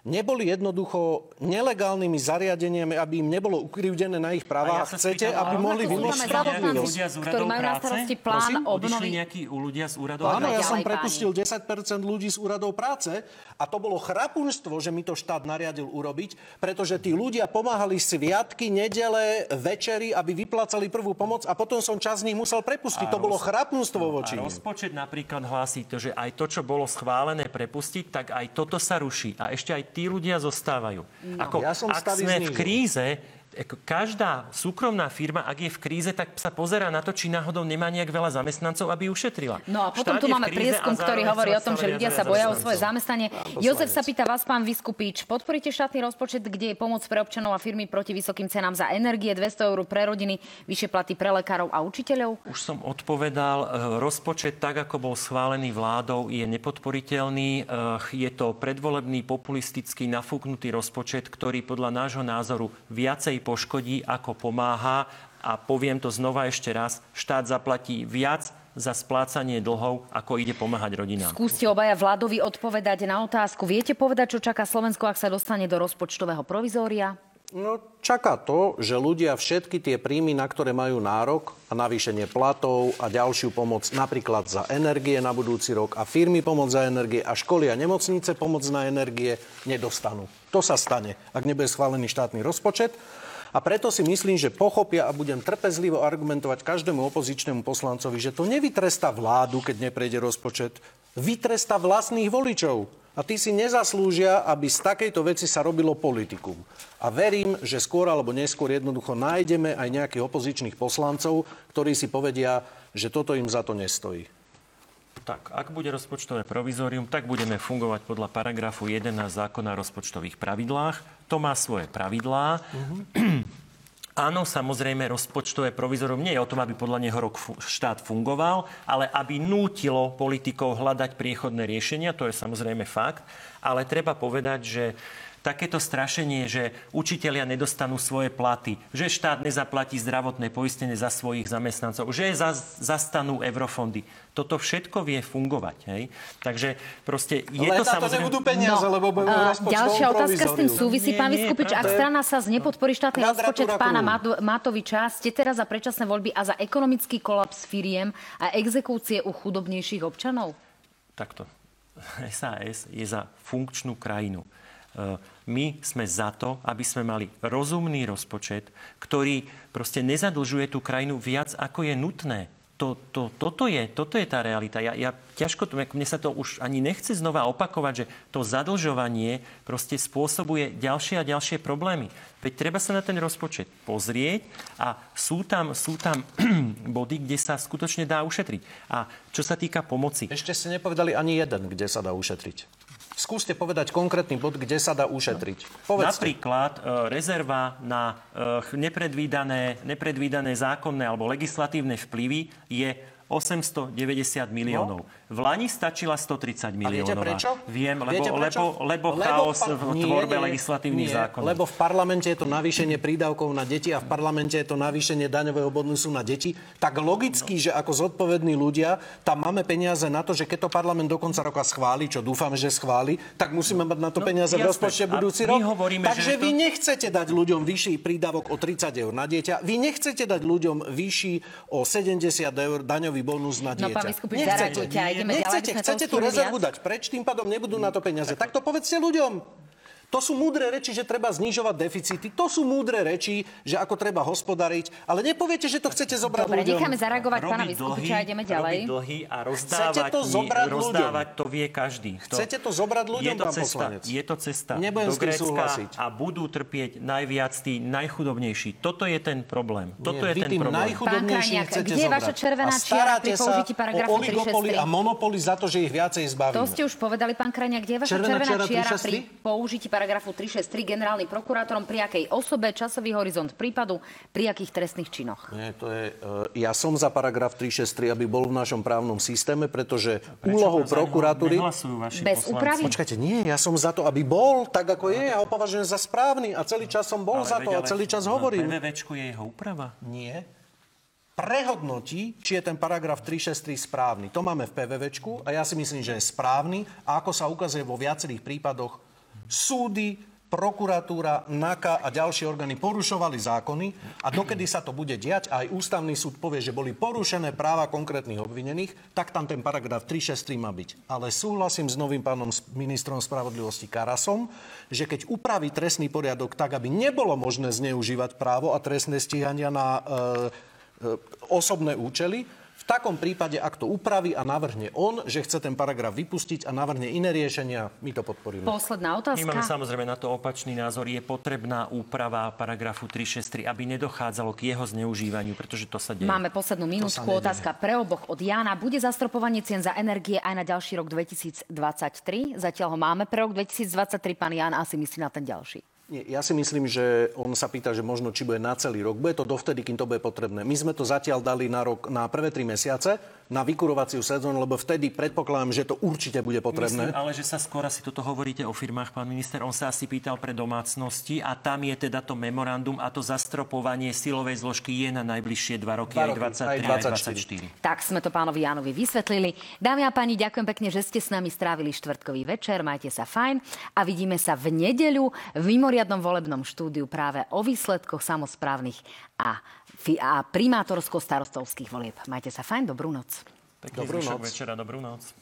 neboli jednoducho nelegálnymi zariadeniami, aby im nebolo ukrivdené na ich práva. Ja Chcete, spýtam, aby mohli vymôcť spravodlivosť. Ktorí majú na starosti plán obnovy. nejakí ľudia z úradov Áno, ja som prepustil 10% ľudí z úradov práce a to bolo chrapunstvo, že mi to štát nariadil urobiť, pretože tí ľudia pomáhali sviatky, nedele, večery, aby vyplácali prvú pomoc a potom som čas z nich musel prepustiť. A to roz... bolo chrapunstvo voči A rozpočet napríklad hlási to, že aj to, čo bolo schválené prepustiť, tak aj toto sa ruší. A ešte aj tí ľudia zostávajú. No. Ako, ja som ak sme v kríze, každá súkromná firma, ak je v kríze, tak sa pozera na to, či náhodou nemá nejak veľa zamestnancov, aby ušetrila. No a potom Štát tu máme prieskum, ktorý hovorí o tom, že ľudia sa boja o svoje zamestnanie. Jozef sa pýta vás, pán Vyskupič, podporíte štátny rozpočet, kde je pomoc pre občanov a firmy proti vysokým cenám za energie, 200 eur pre rodiny, vyššie platy pre lekárov a učiteľov? Už som odpovedal, e, rozpočet tak, ako bol schválený vládou, je nepodporiteľný. E, je to predvolebný, populistický, nafúknutý rozpočet, ktorý podľa nášho názoru viacej poškodí, ako pomáha. A poviem to znova ešte raz, štát zaplatí viac za splácanie dlhov, ako ide pomáhať rodinám. Skúste obaja vládovi odpovedať na otázku. Viete povedať, čo čaká Slovensko, ak sa dostane do rozpočtového provizória? No, čaká to, že ľudia všetky tie príjmy, na ktoré majú nárok a navýšenie platov a ďalšiu pomoc napríklad za energie na budúci rok a firmy pomoc za energie a školy a nemocnice pomoc na energie nedostanú. To sa stane, ak nebude schválený štátny rozpočet. A preto si myslím, že pochopia a budem trpezlivo argumentovať každému opozičnému poslancovi, že to nevytresta vládu, keď neprejde rozpočet, vytresta vlastných voličov. A tí si nezaslúžia, aby z takejto veci sa robilo politikum. A verím, že skôr alebo neskôr jednoducho nájdeme aj nejakých opozičných poslancov, ktorí si povedia, že toto im za to nestojí. Tak, ak bude rozpočtové provizórium, tak budeme fungovať podľa paragrafu 1 zákona o rozpočtových pravidlách. To má svoje pravidlá. Uh-huh. Áno, samozrejme, rozpočtové provizorium nie je o tom, aby podľa neho rok štát fungoval, ale aby nútilo politikov hľadať priechodné riešenia, to je samozrejme fakt. Ale treba povedať, že takéto strašenie, že učitelia nedostanú svoje platy, že štát nezaplatí zdravotné poistenie za svojich zamestnancov, že zastanú eurofondy. Toto všetko vie fungovať. Hej? Takže proste je Ale to samozrejme... nebudú peniaze, no, lebo uh, Ďalšia otázka s tým súvisí, pán Vyskupič. Ak strana sa z nepodporí štátny rozpočet pána Matoviča, ste teraz za predčasné voľby a za ekonomický kolaps firiem a exekúcie u chudobnejších občanov? Takto. SAS je za funkčnú krajinu. My sme za to, aby sme mali rozumný rozpočet, ktorý proste nezadlžuje tú krajinu viac, ako je nutné. To, to, toto, je, toto je tá realita. Ja, ja ťažko, mne sa to už ani nechce znova opakovať, že to zadlžovanie proste spôsobuje ďalšie a ďalšie problémy. Veď treba sa na ten rozpočet pozrieť a sú tam, sú tam body, kde sa skutočne dá ušetriť. A čo sa týka pomoci... Ešte ste nepovedali ani jeden, kde sa dá ušetriť. Skúste povedať konkrétny bod, kde sa dá ušetriť. Povedzte. Napríklad e, rezerva na e, nepredvídané, nepredvídané zákonné alebo legislatívne vplyvy je 890 miliónov. No. V Lani stačila 130 miliónov. Prečo? Viem, lebo, viete prečo? lebo, lebo, lebo chaos pa- v tvorbe nie, legislatívnych nie, zákonov. Lebo v parlamente je to navýšenie prídavkov na deti a v parlamente je to navýšenie daňového bonusu na deti. Tak logicky, no. že ako zodpovední ľudia, tam máme peniaze na to, že keď to parlament do konca roka schváli, čo dúfame, že schváli, tak musíme mať na to no, peniaze jasné. v rozpočte budúci rok. Hovoríme, Takže že vy to... nechcete dať ľuďom vyšší prídavok o 30 eur na dieťa. Vy nechcete dať ľuďom vyšší o 70 eur daňový bonus na dieťa. No, pán Nechcete ideme Nechcete, ďalej. Chcete tú rezervu dať preč, tým pádom nebudú na to peniaze. Tak to povedzte ľuďom. To sú múdre reči, že treba znižovať deficity. To sú múdre reči, že ako treba hospodariť. Ale nepoviete, že to chcete zobrať Dobre, ľuďom. necháme zareagovať pána Vyskupiča a ideme ďalej. dlhy a rozdávať, to zobrať rozdávať to vie každý. To, Chcete to zobrať ľuďom, je to pán cesta, poslanec? Je to cesta Nebudem do Grécka súhlasiť. a budú trpieť najviac tí najchudobnejší. Toto je ten problém. Toto Nie, je ten problém. Pán Krajniak, kde je vaša červená čiara pri použití paragrafu 363? a monopoly za to, že ich viacej zbavíme. To ste už povedali, pán Krajniak, kde je vaša červená, červená čiara pri použití paragrafu 363? 3 generálnym prokurátorom, pri akej osobe, časový horizont prípadu, pri akých trestných činoch? Nie, to je, e, ja som za paragraf 363, aby bol v našom právnom systéme, pretože Prečo úlohou prokuratúry... Bez úpravy? Počkajte, nie, ja som za to, aby bol tak, ako je. Ja ho považujem za správny a celý čas som bol ale za to a celý čas hovorím. PVVčku je jeho úprava? Nie prehodnotí, či je ten paragraf 363 správny. To máme v PVVčku a ja si myslím, že je správny a ako sa ukazuje vo viacerých prípadoch, súdy prokuratúra, NAKA a ďalšie orgány porušovali zákony a dokedy sa to bude diať aj ústavný súd povie, že boli porušené práva konkrétnych obvinených, tak tam ten paragraf 363 má byť. Ale súhlasím s novým pánom ministrom spravodlivosti Karasom, že keď upraví trestný poriadok tak, aby nebolo možné zneužívať právo a trestné stíhania na e, e, osobné účely, takom prípade, ak to upraví a navrhne on, že chce ten paragraf vypustiť a navrhne iné riešenia, my to podporíme. Posledná otázka. My máme samozrejme na to opačný názor. Je potrebná úprava paragrafu 363, aby nedochádzalo k jeho zneužívaniu, pretože to sa deje. Máme poslednú minútku. Otázka pre oboch od Jana. Bude zastropovanie cien za energie aj na ďalší rok 2023? Zatiaľ ho máme pre rok 2023. Pán Jan asi myslí na ten ďalší. Nie, ja si myslím, že on sa pýta, že možno či bude na celý rok. Bude to dovtedy, kým to bude potrebné. My sme to zatiaľ dali na, rok, na prvé tri mesiace, na vykurovaciu sezónu, lebo vtedy predpokladám, že to určite bude potrebné. Myslím, ale že sa skôr asi toto hovoríte o firmách, pán minister. On sa asi pýtal pre domácnosti a tam je teda to memorandum a to zastropovanie silovej zložky je na najbližšie dva roky, Dva aj roky, 23, aj aj 24. Tak sme to pánovi Jánovi vysvetlili. Dámy a páni, ďakujem pekne, že ste s nami strávili štvrtkový večer. Majte sa fajn a vidíme sa v nedeľu v mimoriadnom volebnom štúdiu práve o výsledkoch samozprávnych a, a primátorsko-starostovských volieb. Majte sa fajn, dobrú noc. Pekný Dobrú noc. večera, dobrú noc.